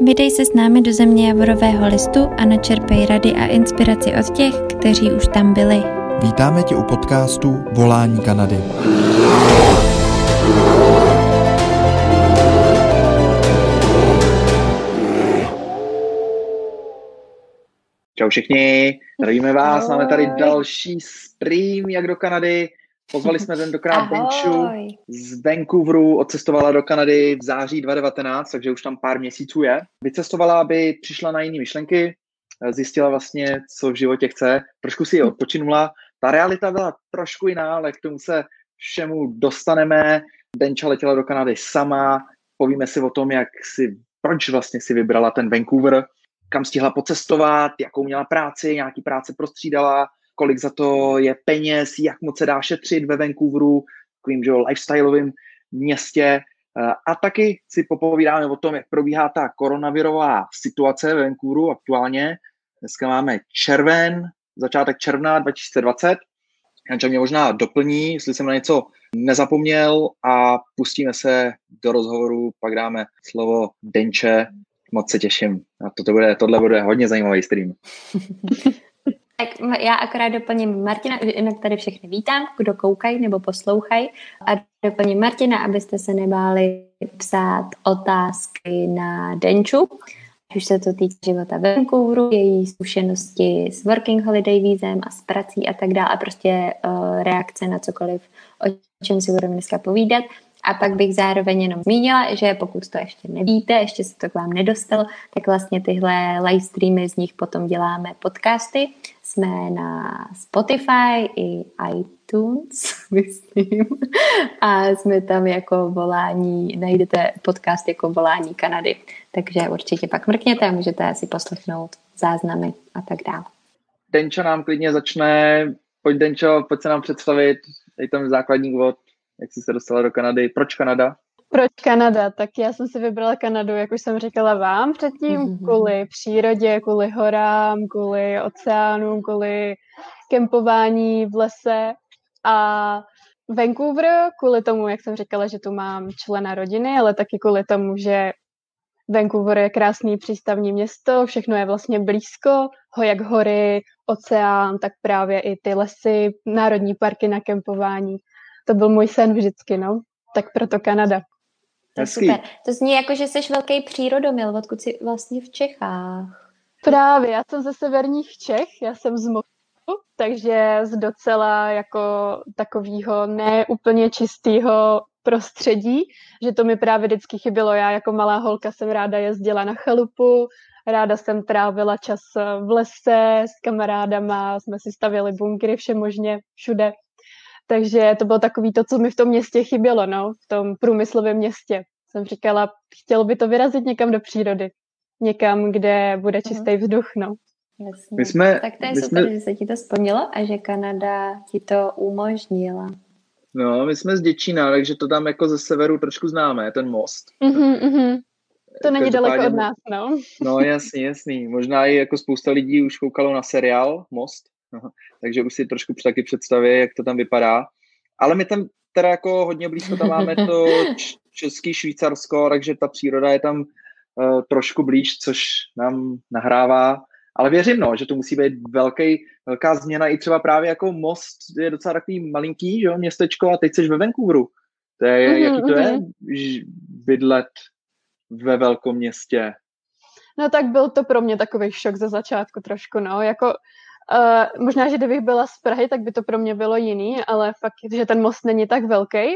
Vydej se s námi do země Javorového listu a načerpej rady a inspiraci od těch, kteří už tam byli. Vítáme tě u podcastu Volání Kanady. Čau všichni, zdravíme vás, máme tady další stream jak do Kanady. Pozvali jsme tentokrát Benču z Vancouveru, odcestovala do Kanady v září 2019, takže už tam pár měsíců je. Vycestovala, aby přišla na jiné myšlenky, zjistila vlastně, co v životě chce, trošku si ji odpočinula. Ta realita byla trošku jiná, ale k tomu se všemu dostaneme. Benča letěla do Kanady sama, povíme si o tom, jak si, proč vlastně si vybrala ten Vancouver, kam stihla pocestovat, jakou měla práci, nějaký práce prostřídala, kolik za to je peněz, jak moc se dá šetřit ve Vancouveru, takovým že lifestyleovým městě. Eh, a taky si popovídáme o tom, jak probíhá ta koronavirová situace ve Vancouveru aktuálně. Dneska máme červen, začátek června 2020. Janča mě možná doplní, jestli jsem na něco nezapomněl a pustíme se do rozhovoru, pak dáme slovo Denče. Moc se těším. A to bude, tohle bude hodně zajímavý stream. Tak já akorát doplním Martina, jinak tady všechny vítám, kdo koukají nebo poslouchají a doplním Martina, abyste se nebáli psát otázky na Denču, už se to týká života Vancouveru, její zkušenosti s working holiday vízem a s prací a tak dále a prostě uh, reakce na cokoliv, o čem si budeme dneska povídat. A pak bych zároveň jenom zmínila, že pokud to ještě nevíte, ještě se to k vám nedostalo, tak vlastně tyhle live streamy z nich potom děláme podcasty. Jsme na Spotify i iTunes, myslím. A jsme tam jako volání, najdete podcast jako volání Kanady. Takže určitě pak mrkněte a můžete si poslechnout záznamy a tak dále. Denčo nám klidně začne. Pojď Denčo, pojď se nám představit. Dej tam základní úvod jak jsi se dostala do Kanady? Proč Kanada? Proč Kanada? Tak já jsem si vybrala Kanadu, jak už jsem říkala vám předtím, mm-hmm. kvůli přírodě, kvůli horám, kvůli oceánům, kvůli kempování v lese a Vancouver kvůli tomu, jak jsem říkala, že tu mám člena rodiny, ale taky kvůli tomu, že Vancouver je krásný přístavní město, všechno je vlastně blízko, ho jak hory, oceán, tak právě i ty lesy, národní parky na kempování to byl můj sen vždycky, no. Tak proto Kanada. To je super. To zní jako, že jsi velký přírodomil, odkud jsi vlastně v Čechách. Právě, já jsem ze severních Čech, já jsem z Mostu, takže z docela jako takového neúplně čistého prostředí, že to mi právě vždycky chybělo. Já jako malá holka jsem ráda jezdila na chalupu, ráda jsem trávila čas v lese s kamarádama, jsme si stavěli bunkry všemožně všude. Takže to bylo takový to, co mi v tom městě chybělo, no, v tom průmyslovém městě. Jsem říkala, chtělo by to vyrazit někam do přírody. Někam, kde bude mhm. čistý vzduch, no. Jasně. My jsme, tak to je super, jsme... že se ti to splnilo a že Kanada ti to umožnila. No, my jsme z Děčína, takže to tam jako ze severu trošku známe, ten most. Mm-hmm, mm-hmm. To není daleko od nás, no. No, jasný, jasný. Možná i jako spousta lidí už koukalo na seriál Most. Takže už si trošku taky představí, jak to tam vypadá. Ale my tam teda jako hodně blízko tam máme to český Švýcarsko, takže ta příroda je tam uh, trošku blíž, což nám nahrává. Ale věřím, no, že to musí být velký, velká změna. I třeba právě jako most je docela takový malinký, že jo, městečko a teď jsi ve Vancouveru. To je, mm-hmm, jaký to mm-hmm. je bydlet ve velkom městě? No tak byl to pro mě takový šok ze začátku trošku, no, jako Uh, možná, že kdybych byla z Prahy, tak by to pro mě bylo jiný, ale fakt, že ten most není tak velký.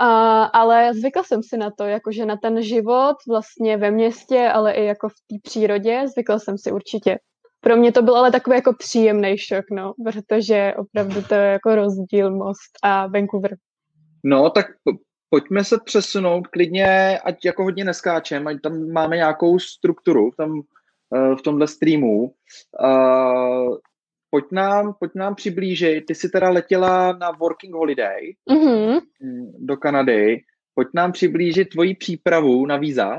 Uh, ale zvykla jsem si na to, jakože na ten život vlastně ve městě, ale i jako v té přírodě, zvykla jsem si určitě. Pro mě to byl ale takový jako příjemný šok, no, protože opravdu to je jako rozdíl most a Vancouver. No, tak pojďme se přesunout klidně, ať jako hodně neskáčem, ať tam máme nějakou strukturu tam uh, v tomhle streamu. Uh, pojď nám, pojď nám přiblížit, ty jsi teda letěla na working holiday mm-hmm. do Kanady, pojď nám přiblížit tvoji přípravu na víza,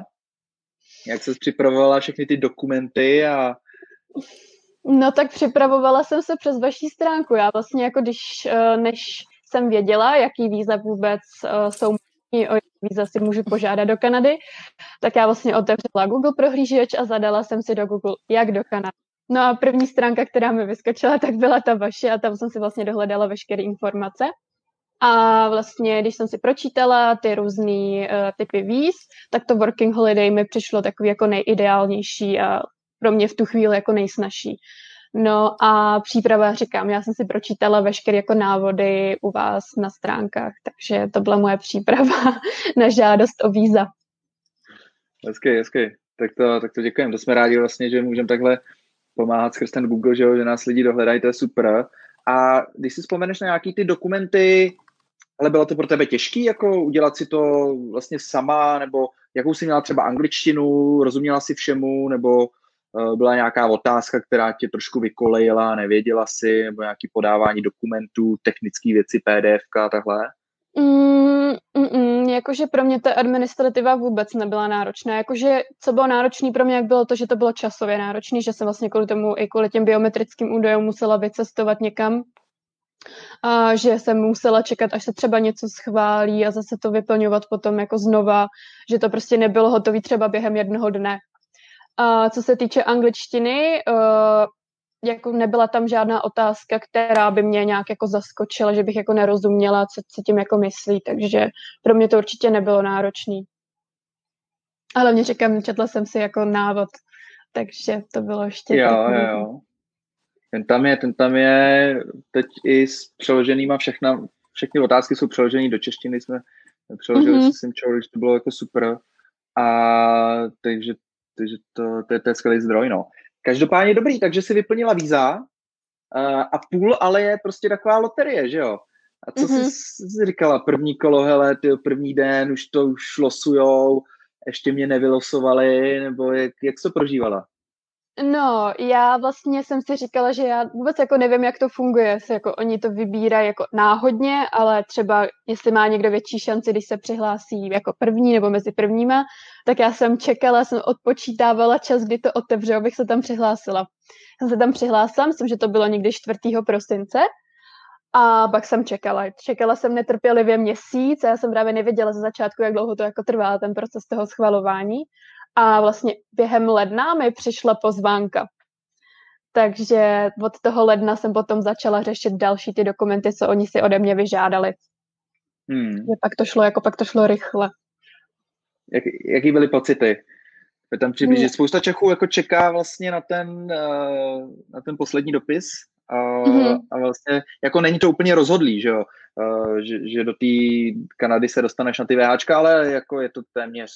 jak jsi připravovala všechny ty dokumenty a... No tak připravovala jsem se přes vaší stránku. Já vlastně jako když, eh, než jsem věděla, jaký víza vůbec eh, jsou o víza si můžu požádat do Kanady, tak já vlastně otevřela Google prohlížeč a zadala jsem si do Google, jak do Kanady. No a první stránka, která mi vyskočila, tak byla ta vaše a tam jsem si vlastně dohledala veškeré informace. A vlastně, když jsem si pročítala ty různé uh, typy víz, tak to Working Holiday mi přišlo takový jako nejideálnější a pro mě v tu chvíli jako nejsnažší. No a příprava, říkám, já jsem si pročítala veškeré jako návody u vás na stránkách, takže to byla moje příprava na žádost o víza. Hezky, hezky. Tak to, tak to děkujeme. To jsme rádi vlastně, že můžeme takhle pomáhat skrz ten Google, že, jo, že nás lidi dohledají, to je super. A když si vzpomeneš na nějaký ty dokumenty, ale bylo to pro tebe těžké jako udělat si to vlastně sama, nebo jakou jsi měla třeba angličtinu, rozuměla si všemu, nebo uh, byla nějaká otázka, která tě trošku vykolejila, nevěděla si, nebo nějaký podávání dokumentů, technické věci, PDF a takhle? Mm, mm, mm, jakože pro mě ta administrativa vůbec nebyla náročná. Jakože co bylo náročné pro mě, jak bylo to, že to bylo časově náročné, že jsem vlastně kvůli tomu i kvůli těm biometrickým údajům musela vycestovat někam a že jsem musela čekat, až se třeba něco schválí a zase to vyplňovat potom jako znova, že to prostě nebylo hotové třeba během jednoho dne. A co se týče angličtiny, uh, jako nebyla tam žádná otázka, která by mě nějak jako zaskočila, že bych jako nerozuměla, co, co tím jako myslí, takže pro mě to určitě nebylo náročný. Ale mě čekám, četla jsem si jako návod, takže to bylo ještě... Jo, jo, jo. Ten tam je, ten tam je teď i s přeloženýma všechna, všechny otázky jsou přeložené do češtiny, jsme přeložili mm-hmm. jsem že to bylo jako super. A takže, takže to, to, je, to je skvělý zdroj, no. Každopádně dobrý, takže si vyplnila víza uh, a půl ale je prostě taková loterie, že jo? A co mm-hmm. jsi, jsi říkala? První kolo, hele, ty první den, už to už losujou, ještě mě nevylosovali, nebo jak, jak jsi to prožívala? No, já vlastně jsem si říkala, že já vůbec jako nevím, jak to funguje, jestli jako oni to vybírají jako náhodně, ale třeba jestli má někdo větší šanci, když se přihlásí jako první nebo mezi prvníma, tak já jsem čekala, jsem odpočítávala čas, kdy to otevře, abych se tam přihlásila. Jsem se tam přihlásila, myslím, že to bylo někdy 4. prosince a pak jsem čekala. Čekala jsem netrpělivě měsíc a já jsem právě nevěděla ze začátku, jak dlouho to jako trvá, ten proces toho schvalování. A vlastně během ledna mi přišla pozvánka. Takže od toho ledna jsem potom začala řešit další ty dokumenty, co oni si ode mě vyžádali. Hmm. Pak to šlo, jako pak to šlo rychle. Jak, jaký byly pocity? Tam přiblížit. Hmm. Spousta Čechů jako čeká vlastně na ten, eh, na ten poslední dopis a, mm-hmm. a vlastně jako není to úplně rozhodlý, že jo, eh, že, že do té Kanady se dostaneš na ty VHčka, ale jako je to téměř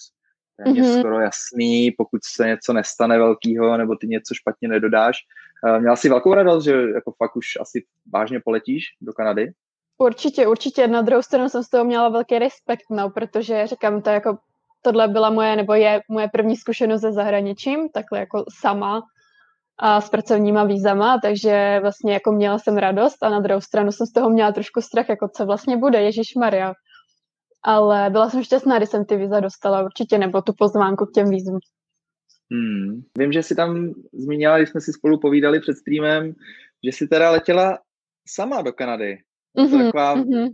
téměř mm-hmm. skoro jasný, pokud se něco nestane velkého, nebo ty něco špatně nedodáš. Uh, měla jsi velkou radost, že jako fakt už asi vážně poletíš do Kanady? Určitě, určitě. Na druhou stranu jsem z toho měla velký respekt, no, protože říkám, to jako tohle byla moje, nebo je moje první zkušenost se zahraničím, takhle jako sama a s pracovníma vízama, takže vlastně jako měla jsem radost a na druhou stranu jsem z toho měla trošku strach, jako co vlastně bude, Ježíš Maria ale byla jsem šťastná, když jsem ty víza dostala určitě, nebo tu pozvánku k těm vízům. Hmm. Vím, že jsi tam zmínila, když jsme si spolu povídali před streamem, že jsi teda letěla sama do Kanady. Mm-hmm, to mhm, taková mm-hmm.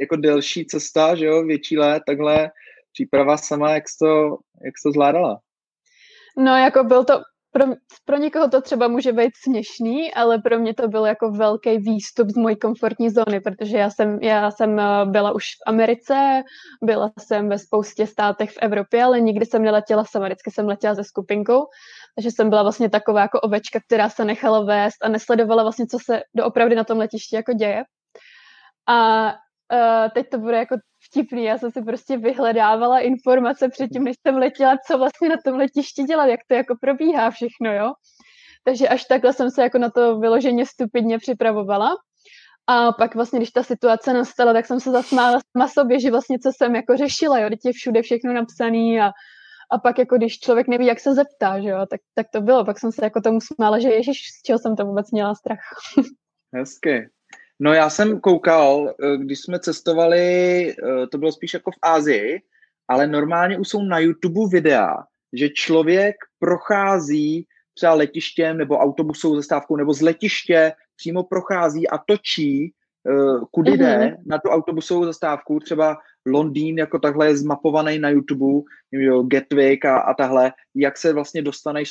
jako delší cesta, že jo, větší let, takhle příprava sama, jak jsi to, jak jsi to zvládala? No, jako byl to pro, pro někoho to třeba může být směšný, ale pro mě to byl jako velký výstup z mojí komfortní zóny, protože já jsem, já jsem eh, byla už v Americe, byla jsem ve spoustě státech v Evropě, ale nikdy jsem neletěla sama, vždycky jsem letěla se skupinkou, takže jsem byla vlastně taková jako ovečka, která se nechala vést a nesledovala vlastně, co se doopravdy na tom letišti jako děje. A uh, teď to bude jako vtipný. Já jsem si prostě vyhledávala informace předtím, než jsem letěla, co vlastně na tom letišti dělat, jak to jako probíhá všechno, jo. Takže až takhle jsem se jako na to vyloženě stupidně připravovala. A pak vlastně, když ta situace nastala, tak jsem se zasmála sama sobě, že vlastně co jsem jako řešila, jo, teď je všude všechno napsané a, a pak jako když člověk neví, jak se zeptá, že jo, tak, tak to bylo. Pak jsem se jako tomu smála, že ježiš, z čeho jsem to vůbec měla strach. Hezky. No já jsem koukal, eh, když jsme cestovali, eh, to bylo spíš jako v Ázii, ale normálně už jsou na YouTube videa, že člověk prochází třeba letištěm nebo autobusovou zastávkou nebo z letiště přímo prochází a točí uh, kudy mm-hmm. jde na tu autobusovou zastávku, třeba Londýn jako takhle je zmapovaný na YouTube, jo, Gatwick a, a tahle, jak se vlastně dostaneš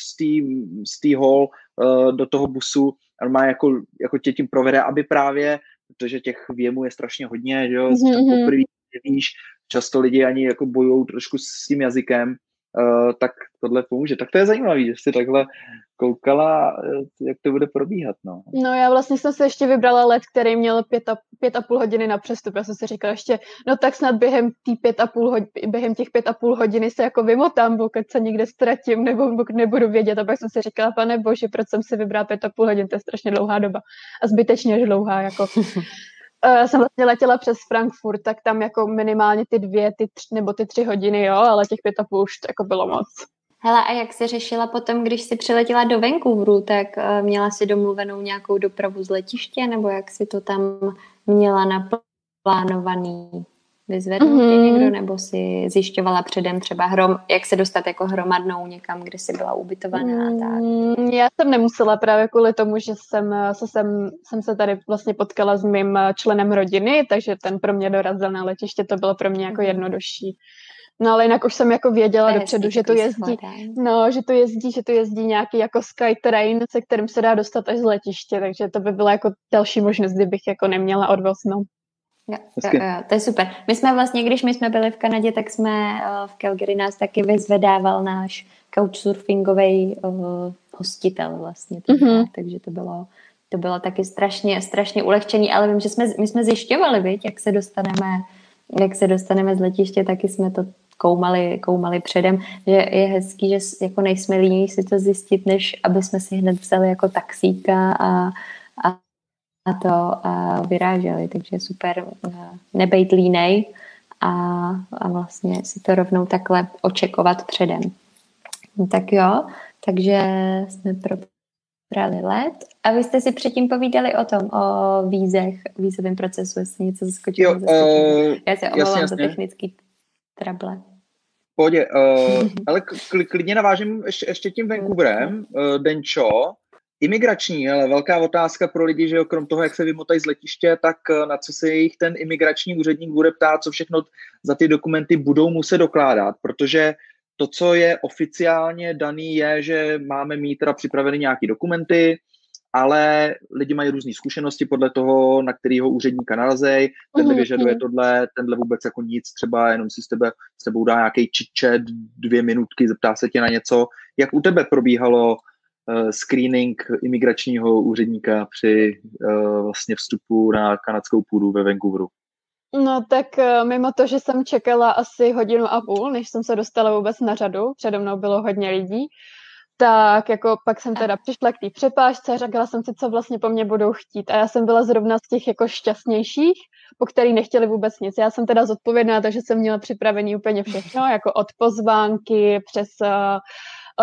z té hall uh, do toho busu, má jako, jako tě tím provede, aby právě, protože těch věmů je strašně hodně, že jo, mm-hmm. poprvé víš, často lidi ani jako bojují trošku s tím jazykem, uh, tak tohle pomůže. Tak to je zajímavé, že jsi takhle koukala, eh, jak to bude probíhat. No, no já vlastně jsem se ještě vybrala let, který měl pět a, pět a půl hodiny na přestup. Já jsem si říkala ještě, no tak snad během, tý pět a půl během těch pět a půl hodiny se jako vymotám, pokud se někde ztratím nebo pokud nebudu vědět. A pak jsem si říkala, pane bože, proč jsem si vybrala pět a půl hodin, to je strašně dlouhá doba. A zbytečně dlouhá, jako uh, jsem vlastně letěla přes Frankfurt, tak tam jako minimálně ty dvě, ty tři, nebo ty tři hodiny, jo, ale těch pět a půl už to jako bylo moc. Hele, a jak se řešila potom, když jsi přiletěla do Vancouveru, tak uh, měla si domluvenou nějakou dopravu z letiště, nebo jak si to tam měla naplánovaný? Vyzvedl mm-hmm. někdo, nebo si zjišťovala předem třeba, hrom, jak se dostat jako hromadnou někam, kde jsi byla ubytovaná a tak? Mm, já jsem nemusela právě kvůli tomu, že jsem, se jsem, jsem se tady vlastně potkala s mým členem rodiny, takže ten pro mě dorazil na letiště, to bylo pro mě jako mhm. jednodušší. No ale jinak už jsem jako věděla dopředu, že to jezdí, no, že to jezdí, že to jezdí nějaký jako Skytrain, se kterým se dá dostat až z letiště, takže to by byla jako další možnost, kdybych jako neměla odvoz, no. Jo, jo, jo, to je super. My jsme vlastně, když my jsme byli v Kanadě, tak jsme uh, v Calgary nás taky vyzvedával náš couchsurfingový uh, hostitel vlastně. Mm-hmm. Takže to bylo, to bylo taky strašně, strašně ulehčený, ale vím, že jsme, my jsme zjišťovali, viď, jak se dostaneme jak se dostaneme z letiště, taky jsme to koumali, koumali předem, že je hezký, že jako nejsme líní si to zjistit, než aby jsme si hned vzali jako taxíka a, a a to a vyráželi, takže super nebejt línej a, a vlastně si to rovnou takhle očekovat předem. No tak jo, takže jsme probrali let. A vy jste si předtím povídali o tom, o vízech, vízovém procesu, jestli něco zaskočilo. Jo, uh, Já se omlouvám za technický trable. Pohodě, uh, ale klidně navážím ještě, ještě tím Vancouverem. Uh, Denčo, Imigrační, ale velká otázka pro lidi, že jo, krom toho, jak se vymotají z letiště, tak eh, na co se jich ten imigrační úředník bude ptát, co všechno za ty dokumenty budou muset dokládat, protože to, co je oficiálně daný, je, že máme mít teda připraveny nějaké dokumenty, ale lidi mají různé zkušenosti podle toho, na kterého úředníka narazej, tenhle mhm, vyžaduje mhm. tohle, tenhle vůbec jako nic, třeba jenom si s, tebe, s tebou dá nějaký chit dvě minutky, zeptá se tě na něco. Jak u tebe probíhalo Eh, screening imigračního úředníka při uh, vlastně vstupu na kanadskou půdu ve Vancouveru? No tak uh, mimo to, že jsem čekala asi hodinu a půl, než jsem se dostala vůbec na řadu, přede mnou bylo hodně lidí, tak jako pak jsem teda přišla k té přepážce a řekla jsem si, co vlastně po mně budou chtít. A já jsem byla zrovna z těch jako šťastnějších, po který nechtěli vůbec nic. Já jsem teda zodpovědná, takže jsem měla připravený úplně všechno, jako od pozvánky přes uh,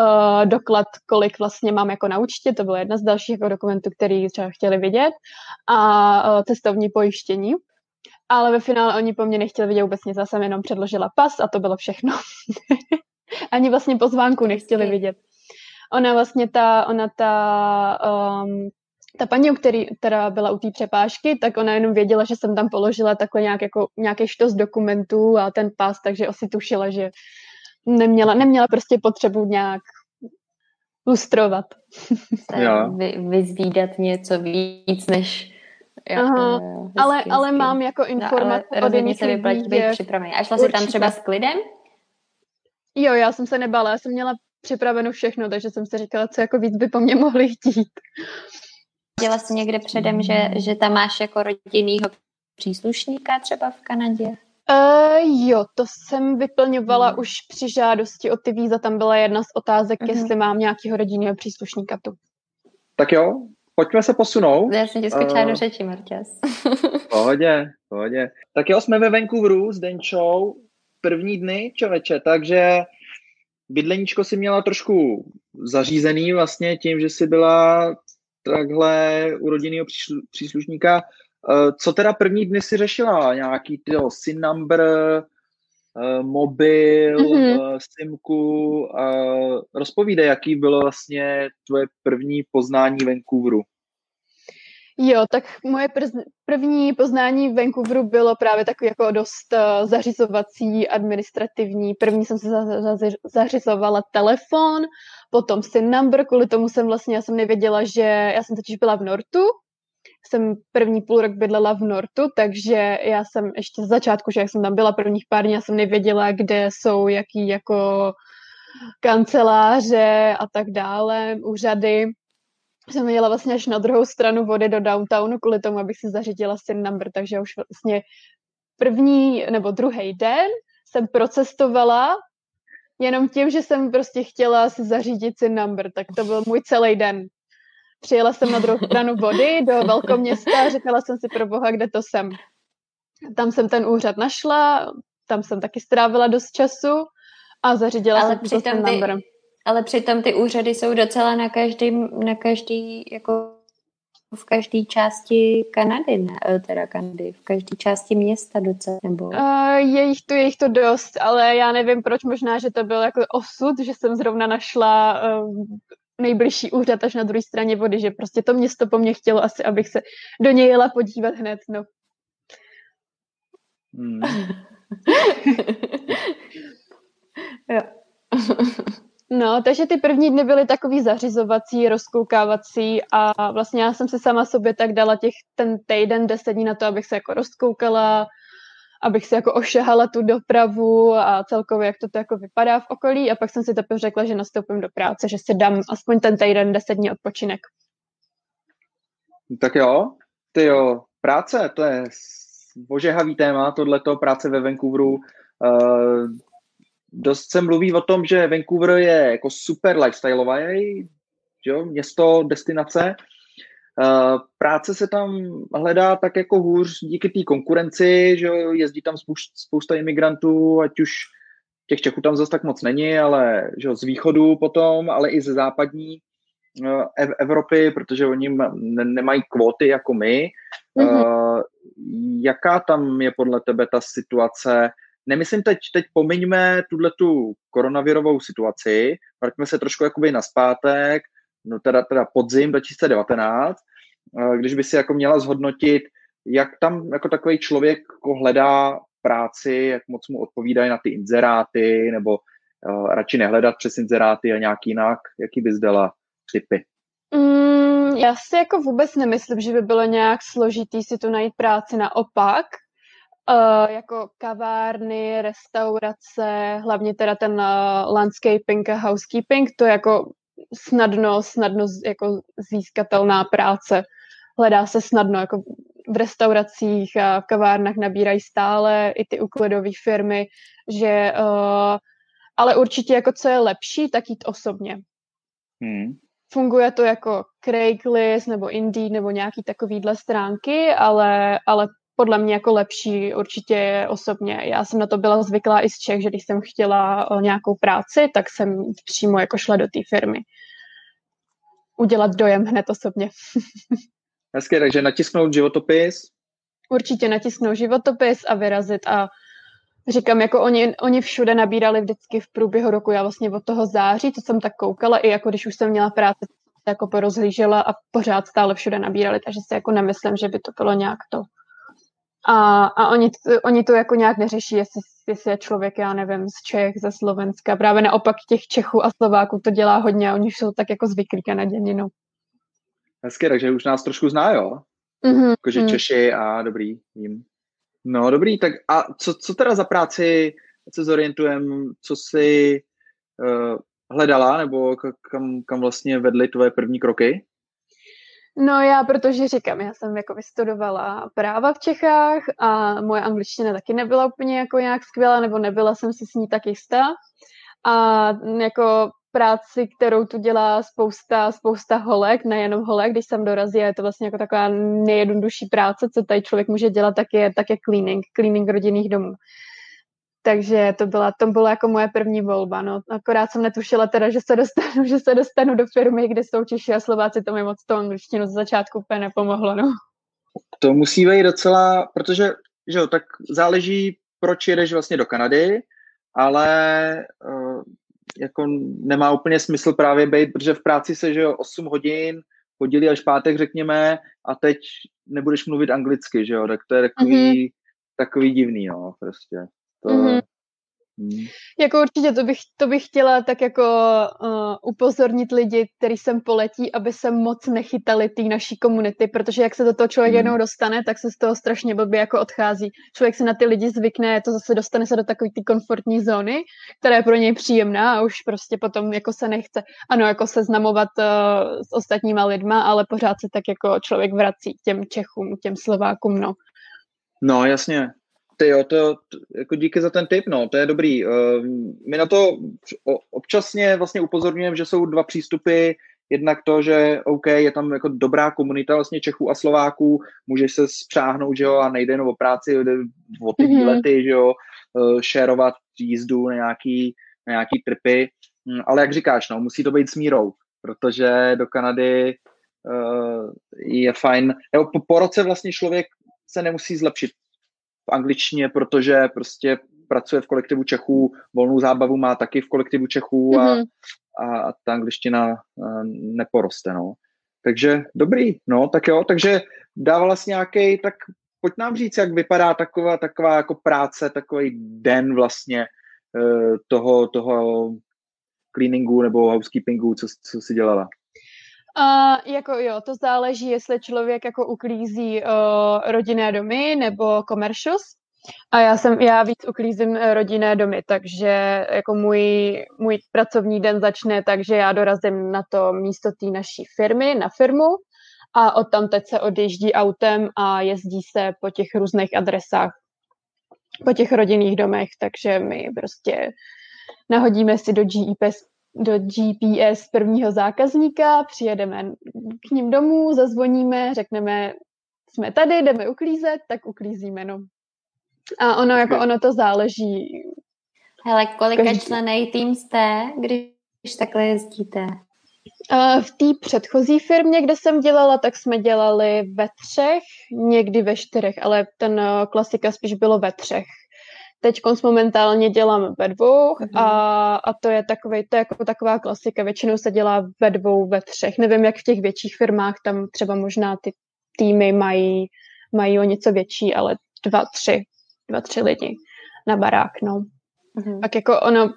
uh, doklad, kolik vlastně mám jako na účtě, to bylo jedna z dalších jako dokumentů, který třeba chtěli vidět, a uh, cestovní pojištění. Ale ve finále oni po mně nechtěli vidět vůbec nic, já jsem jenom předložila pas a to bylo všechno. Ani vlastně pozvánku nechtěli vidět. Ona vlastně ta, ona ta, um, ta paní, který teda byla u té přepážky, tak ona jenom věděla, že jsem tam položila takhle nějak jako, nějaký štos dokumentů a ten pas, takže asi tušila, že neměla, neměla prostě potřebu nějak lustrovat. Vy, vyzvídat něco víc, než Jo, Aha, ale, hezky, ale mám jako informace no, od jiných se vyplatí být připravený. A šla jsi tam třeba s klidem? Jo, já jsem se nebala, já jsem měla připraveno všechno, takže jsem si říkala, co jako víc by po mně mohli chtít. Dělala jsi někde předem, že, že tam máš jako rodinného příslušníka třeba v Kanadě? Uh, jo, to jsem vyplňovala mm. už při žádosti o ty víza. Tam byla jedna z otázek, mm. jestli mám nějakého rodinného příslušníka tu. Tak jo, pojďme se posunout. Já jsem tě skočila uh, do řeči, Marťas. pohodě, pohodě. Tak jo, jsme ve Vancouveru s Denčou první dny, čověče, takže bydleníčko si měla trošku zařízený vlastně tím, že si byla takhle u rodinného příslušníka Eh, co teda první dny si řešila? Nějaký ty SIN number, eh, mobil, mm-hmm. simku. Rozpovídej, jaký bylo vlastně tvoje první poznání Vancouveru. Jo, tak moje první poznání v Vancouveru bylo právě takový jako dost uh, zařizovací, administrativní. První jsem se za, za, zařizovala telefon, potom SIN number, kvůli tomu jsem vlastně, já jsem nevěděla, že, já jsem totiž byla v Nortu, jsem první půl rok bydlela v Nortu, takže já jsem ještě z začátku, že jak jsem tam byla prvních pár dní, já jsem nevěděla, kde jsou jaký jako kanceláře a tak dále, úřady jsem jela vlastně až na druhou stranu vody do downtownu kvůli tomu, abych si zařídila SIN number, takže už vlastně první nebo druhý den jsem procestovala jenom tím, že jsem prostě chtěla si zařídit SIN number, tak to byl můj celý den. Přijela jsem na druhou stranu vody do velkoměsta a říkala jsem si pro boha, kde to jsem. Tam jsem ten úřad našla, tam jsem taky strávila dost času a zařídila Ale jsem si SIN number. Ale přitom ty úřady jsou docela na každý, na každý jako v každé části Kanady, ne, eh, teda Kanady, v každé části města docela, nebo? Uh, je, jich to, je jich to dost, ale já nevím proč, možná, že to byl jako osud, že jsem zrovna našla uh, nejbližší úřad až na druhé straně vody, že prostě to město po mně chtělo asi, abych se do něj jela podívat hned, no. Hmm. jo. No, takže ty první dny byly takový zařizovací, rozkoukávací a vlastně já jsem si sama sobě tak dala těch ten týden, deset dní na to, abych se jako rozkoukala, abych si jako ošahala tu dopravu a celkově, jak to, to jako vypadá v okolí a pak jsem si teprve řekla, že nastoupím do práce, že si dám aspoň ten týden, deset dní odpočinek. Tak jo, ty jo, práce, to je ožehavý téma, tohleto, práce ve Vancouveru. Uh, dost se mluví o tom, že Vancouver je jako super lifestyleový, jo, město, destinace. Uh, práce se tam hledá tak jako hůř díky té konkurenci, že jezdí tam spousta, imigrantů, ať už těch Čechů tam zase tak moc není, ale že z východu potom, ale i ze západní uh, Evropy, protože oni ne, nemají kvóty jako my. Mm-hmm. Jaká tam je podle tebe ta situace nemyslím teď, teď pomiňme tuhle tu koronavirovou situaci, vraťme se trošku jakoby na zpátek, no teda, teda podzim 2019, eh, když by si jako měla zhodnotit, jak tam jako takový člověk jako hledá práci, jak moc mu odpovídají na ty inzeráty, nebo uh, radši nehledat přes inzeráty a nějak jinak, jaký bys dala typy? Mm, já si jako vůbec nemyslím, že by bylo nějak složitý si tu najít práci. Naopak, Uh, jako kavárny, restaurace, hlavně teda ten uh, landscaping a housekeeping, to je jako snadno, snadno jako získatelná práce. Hledá se snadno, jako v restauracích a v kavárnách nabírají stále i ty uklidové firmy, že uh, ale určitě jako co je lepší, tak jít osobně. Hmm. Funguje to jako Craigslist nebo Indeed nebo nějaký takovýhle stránky, ale, ale podle mě jako lepší určitě osobně. Já jsem na to byla zvyklá i z Čech, že když jsem chtěla nějakou práci, tak jsem přímo jako šla do té firmy. Udělat dojem hned osobně. Hezky, takže natisknout životopis. Určitě natisknout životopis a vyrazit a říkám, jako oni, oni všude nabírali vždycky v průběhu roku, já vlastně od toho září, co jsem tak koukala, i jako když už jsem měla práci, jako porozhlížela a pořád stále všude nabírali, takže si jako nemyslím, že by to bylo nějak to a, a oni, oni to jako nějak neřeší, jestli, jestli je člověk, já nevím, z Čech, ze Slovenska. Právě naopak těch Čechů a Slováků to dělá hodně a oni jsou tak jako zvyklí Kanaděni, no. Hezky, takže už nás trošku zná, jo? Mm-hmm. Jakože mm. Češi a dobrý, jim. No dobrý, tak a co, co teda za práci se zorientujem, co jsi uh, hledala, nebo kam, kam vlastně vedly tvoje první kroky? No já, protože říkám, já jsem jako vystudovala práva v Čechách a moje angličtina taky nebyla úplně jako nějak skvělá, nebo nebyla jsem si s ní tak jistá. A jako práci, kterou tu dělá spousta, spousta holek, nejenom holek, když jsem dorazí, je to vlastně jako taková nejjednodušší práce, co tady člověk může dělat, tak je, tak je cleaning, cleaning rodinných domů. Takže to byla, to byla jako moje první volba. No. Akorát jsem netušila teda, že se, dostanu, že se dostanu do firmy, kde jsou Češi a Slováci, to mi moc to angličtinu z začátku úplně nepomohlo. No. To musí být docela, protože že jo, tak záleží, proč jedeš vlastně do Kanady, ale uh, jako nemá úplně smysl právě být, protože v práci se, že jo, 8 hodin, pondělí až pátek, řekněme, a teď nebudeš mluvit anglicky, že jo, tak to je takový, mm-hmm. takový divný, no, prostě. To, mm-hmm. Hmm. Jako určitě to bych, to bych chtěla tak jako uh, upozornit lidi, kteří sem poletí, aby se moc nechytali té naší komunity, protože jak se do toho člověk hmm. jednou dostane, tak se z toho strašně blbě jako odchází. Člověk se na ty lidi zvykne, to zase dostane se do takové té komfortní zóny, která je pro něj příjemná a už prostě potom jako se nechce, ano, jako seznamovat uh, s ostatníma lidma, ale pořád se tak jako člověk vrací k těm Čechům, těm Slovákům, no. No, jasně, ty jo, to, jako díky za ten tip, no, to je dobrý. Uh, my na to občasně vlastně upozorňujeme, že jsou dva přístupy, jednak to, že OK, je tam jako dobrá komunita vlastně Čechů a Slováků, můžeš se spřáhnout, že jo, a nejde jenom o práci, jde o ty mm-hmm. výlety, že jo, uh, šerovat jízdu na nějaký, na nějaký tripy, um, ale jak říkáš, no, musí to být s mírou, protože do Kanady uh, je fajn, jo, po, po roce vlastně člověk se nemusí zlepšit v angličtině, protože prostě pracuje v kolektivu Čechů, volnou zábavu má taky v kolektivu Čechů a, mm-hmm. a, a ta angličtina neporoste, no. Takže dobrý, no, tak jo, takže dávala jsi nějaký, tak pojď nám říct, jak vypadá taková, taková jako práce, takový den vlastně uh, toho, toho cleaningu nebo housekeepingu, co, co jsi dělala? Uh, jako jo, to záleží, jestli člověk jako uklízí uh, rodinné domy nebo commercials. A já jsem, já víc uklízím eh, rodinné domy, takže jako můj, můj pracovní den začne tak, že já dorazím na to místo té naší firmy, na firmu a od tam teď se odjíždí autem a jezdí se po těch různých adresách, po těch rodinných domech, takže my prostě nahodíme si do GIP do GPS prvního zákazníka, přijedeme k ním domů, zazvoníme, řekneme, jsme tady, jdeme uklízet, tak uklízíme, no. A ono, jako ono to záleží. Hele, kolika každý. členej tým jste, když takhle jezdíte? V té předchozí firmě, kde jsem dělala, tak jsme dělali ve třech, někdy ve čtyřech, ale ten eh, klasika spíš bylo ve třech. Teď momentálně dělám ve dvou mm-hmm. a, a to je takový, to je jako taková klasika. Většinou se dělá ve dvou, ve třech. Nevím, jak v těch větších firmách, tam třeba možná ty týmy mají, mají o něco větší, ale dva, tři, dva, tři lidi na barák, no. Mm-hmm. Tak jako ono,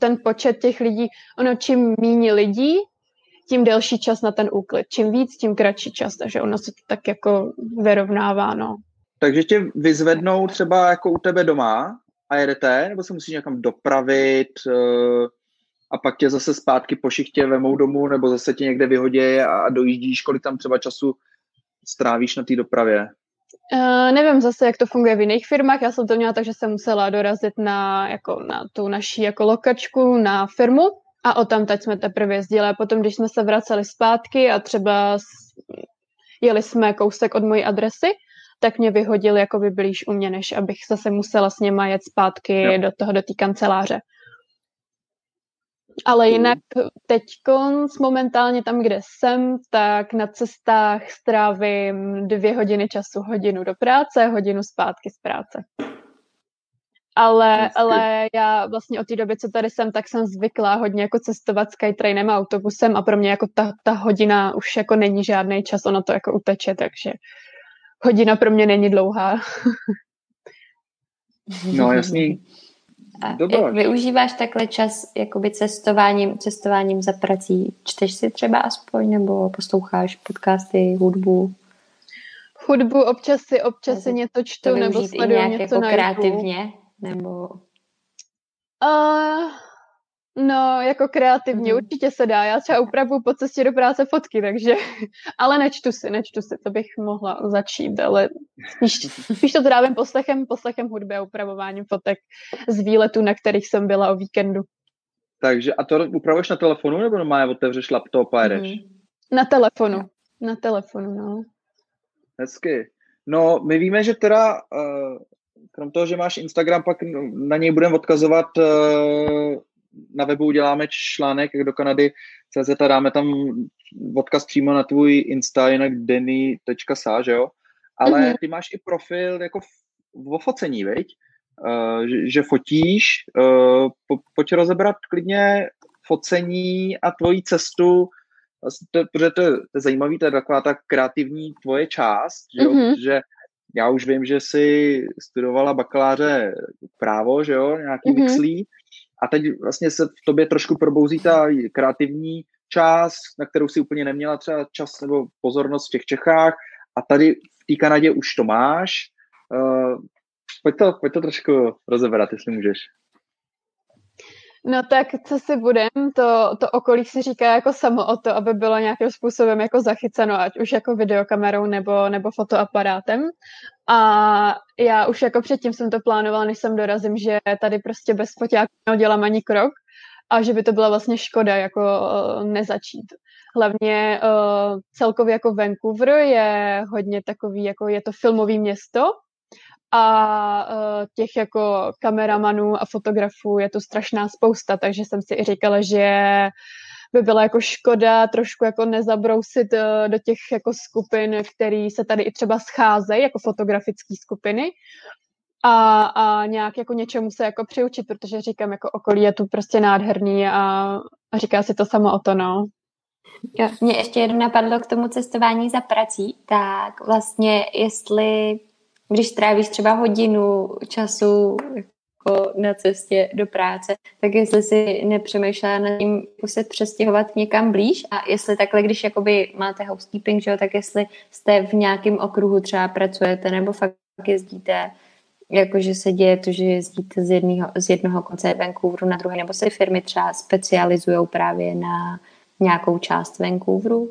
ten počet těch lidí, ono čím méně lidí, tím delší čas na ten úklid. Čím víc, tím kratší čas, takže ono se to tak jako vyrovnává, no. Takže tě vyzvednou třeba jako u tebe doma a jedete, nebo se musíš někam dopravit uh, a pak tě zase zpátky po šichtě vemou domů, nebo zase tě někde vyhodí a dojíždíš, kolik tam třeba času strávíš na té dopravě? Uh, nevím zase, jak to funguje v jiných firmách. Já jsem to měla tak, že jsem musela dorazit na, jako, na tu naší jako lokačku, na firmu a o tam teď jsme teprve jezdili. A potom, když jsme se vraceli zpátky a třeba jeli jsme kousek od mojí adresy, tak mě vyhodil jako by blíž u mě, než abych zase musela s něma jet zpátky jo. do toho, do té kanceláře. Ale jinak teď momentálně tam, kde jsem, tak na cestách strávím dvě hodiny času, hodinu do práce, hodinu zpátky z práce. Ale, ale já vlastně od té doby, co tady jsem, tak jsem zvyklá hodně jako cestovat Skytrainem a autobusem a pro mě jako ta, ta hodina už jako není žádný čas, ono to jako uteče, takže hodina pro mě není dlouhá. no jasný. A jak využíváš takhle čas jakoby cestováním, cestováním za prací? Čteš si třeba aspoň nebo posloucháš podcasty, hudbu? Hudbu občas si, občas si něco čtu nebo sleduju něco jako na kreativně? Nebo... Uh, No, jako kreativně mm. určitě se dá. Já třeba upravu po cestě do práce fotky, takže, ale nečtu si, nečtu si, to bych mohla začít, ale spíš, spíš to trávím poslechem, poslechem hudby a upravováním fotek z výletů, na kterých jsem byla o víkendu. Takže a to upravuješ na telefonu nebo normálně otevřeš laptop a jedeš? Mm. Na telefonu, na telefonu, no. Hezky. No, my víme, že teda, uh, krom toho, že máš Instagram, pak na něj budeme odkazovat uh, na webu uděláme článek jak do Kanady CZ a dáme tam odkaz přímo na tvůj Insta, jinak denny.sa, že jo? Ale mm-hmm. ty máš i profil jako v focení, viď? Uh, že, že fotíš, uh, po, pojď rozebrat klidně focení a tvoji cestu to, protože to, je zajímavý, to je taková ta kreativní tvoje část, že, jo? Mm-hmm. že já už vím, že jsi studovala bakaláře právo, že jo, nějaký mm-hmm. mixlí, a teď vlastně se v tobě trošku probouzí ta kreativní část, na kterou si úplně neměla třeba čas nebo pozornost v těch Čechách a tady v té Kanadě už to máš. Uh, pojď, to, pojď to trošku rozeberat, jestli můžeš. No tak co si budem, to, to okolí si říká jako samo o to, aby bylo nějakým způsobem jako zachyceno, ať už jako videokamerou nebo, nebo fotoaparátem. A já už jako předtím jsem to plánovala, než jsem dorazím, že tady prostě bez foťáku neudělám ani krok a že by to byla vlastně škoda jako uh, nezačít. Hlavně uh, celkově jako Vancouver je hodně takový, jako je to filmový město, a uh, těch jako kameramanů a fotografů je tu strašná spousta, takže jsem si i říkala, že by byla jako škoda trošku jako nezabrousit uh, do těch jako skupin, které se tady i třeba scházejí, jako fotografické skupiny, a, a nějak jako něčemu se jako přiučit, protože říkám, jako okolí je tu prostě nádherný a, a říká si to samo o to, no. Jo, mě ještě jedno napadlo k tomu cestování za prací, tak vlastně jestli když trávíš třeba hodinu času jako na cestě do práce, tak jestli si nepřemýšlela nad tím jako se přestěhovat někam blíž a jestli takhle, když jakoby máte housekeeping, že jo, tak jestli jste v nějakém okruhu třeba pracujete nebo fakt jezdíte jakože se děje to, že jezdíte z jednoho, z jednoho konce Vancouveru na druhý, nebo se firmy třeba specializují právě na nějakou část Vancouveru?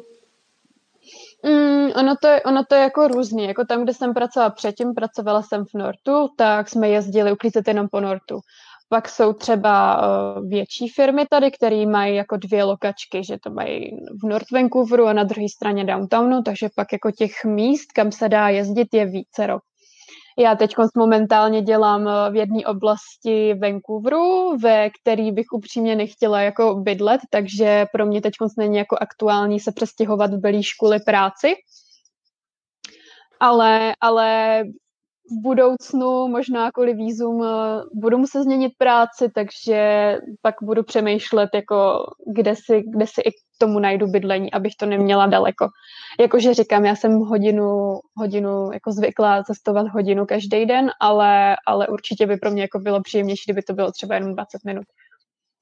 Mm, ono, to je, ono to je jako různý. Jako tam, kde jsem pracovala předtím, pracovala jsem v Nortu, tak jsme jezdili uklízet jenom po Nortu. Pak jsou třeba uh, větší firmy tady, které mají jako dvě lokačky, že to mají v North Vancouveru a na druhé straně downtownu, takže pak jako těch míst, kam se dá jezdit, je vícero. Já teď momentálně dělám eh, v jedné oblasti Vancouveru, ve který bych upřímně nechtěla jako bydlet, takže pro mě teď není jako aktuální se přestěhovat v Belíš kvůli práci. Ale, ale v budoucnu možná kvůli vízum eh, budu muset změnit práci, takže pak budu přemýšlet, jako kde si, kde si i k tomu najdu bydlení, abych to neměla daleko. Jakože říkám, já jsem hodinu, hodinu jako zvyklá cestovat hodinu každý den, ale, ale určitě by pro mě jako bylo příjemnější, kdyby to bylo třeba jenom 20 minut.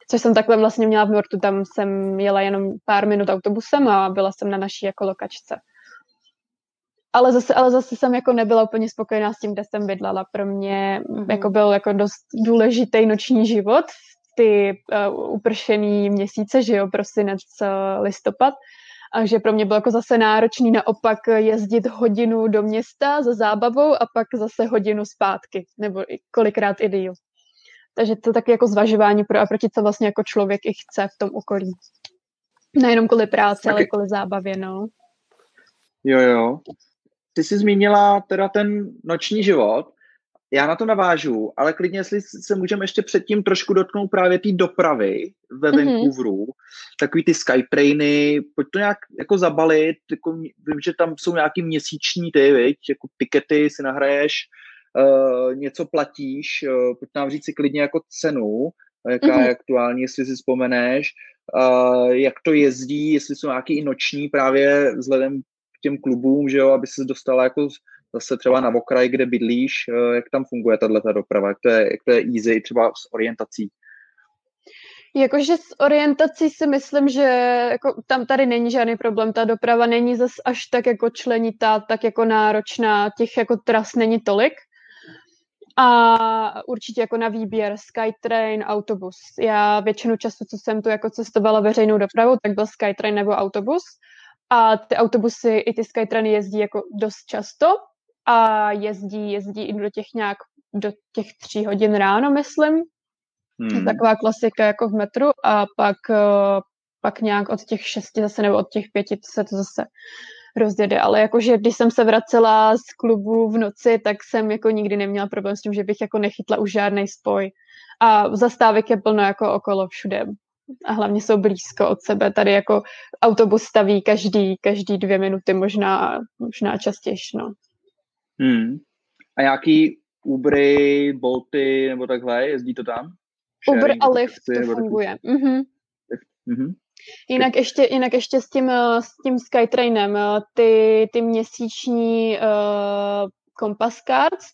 Což jsem takhle vlastně měla v Nortu, tam jsem jela jenom pár minut autobusem a byla jsem na naší jako lokačce ale zase, ale zase jsem jako nebyla úplně spokojená s tím, kde jsem bydlela. Pro mě mm-hmm. jako byl jako dost důležitý noční život ty uh, upršený měsíce, že jo, prosinec, uh, listopad. A že pro mě bylo jako zase náročný naopak jezdit hodinu do města za zábavou a pak zase hodinu zpátky, nebo i kolikrát i díl. Takže to taky jako zvažování pro a proti, co vlastně jako člověk i chce v tom okolí. Nejenom kvůli práci, ale kvůli zábavě, no. Jo, jo ty jsi zmínila teda ten noční život, já na to navážu, ale klidně, jestli se můžeme ještě předtím trošku dotknout právě té dopravy ve mm-hmm. Vancouveru, takový ty Skytrainy, pojď to nějak jako zabalit, jako vím, že tam jsou nějaký měsíční ty, viď? jako tikety si nahraješ, uh, něco platíš, uh, pojď nám říct si klidně jako cenu, jaká mm-hmm. je aktuální, jestli si vzpomeneš, uh, jak to jezdí, jestli jsou nějaký i noční právě vzhledem těm klubům, že jo, aby se dostala jako zase třeba na okraj, kde bydlíš, eh, jak tam funguje tato doprava, jak to je, jak to je easy třeba s orientací. Jakože s orientací si myslím, že jako tam tady není žádný problém. Ta doprava není zas až tak jako členitá, tak jako náročná. Těch jako tras není tolik. A určitě jako na výběr Skytrain, autobus. Já většinu času, co jsem tu jako cestovala veřejnou dopravou, tak byl Skytrain nebo autobus. A ty autobusy i ty Skytrany jezdí jako dost často a jezdí, jezdí i do těch nějak do těch tří hodin ráno, myslím. Hmm. Taková klasika jako v metru a pak, eh, pak nějak od těch šesti zase nebo od těch pěti se to zase rozjede, ale jakože když jsem se vracela z klubu v noci, tak jsem jako nikdy neměla problém s tím, že bych jako nechytla už žádný spoj. A zastávek je plno jako okolo všude a hlavně jsou blízko od sebe. Tady jako autobus staví každý, každý dvě minuty, možná, možná častěji, no. Hmm. A nějaký Ubery, Bolty nebo takhle, jezdí to tam? Uber a Lyft to funguje. Mm-hmm. Mm-hmm. Jinak ještě, jinak ještě s tím, s tím Skytrainem, ty, ty měsíční uh, Compass Cards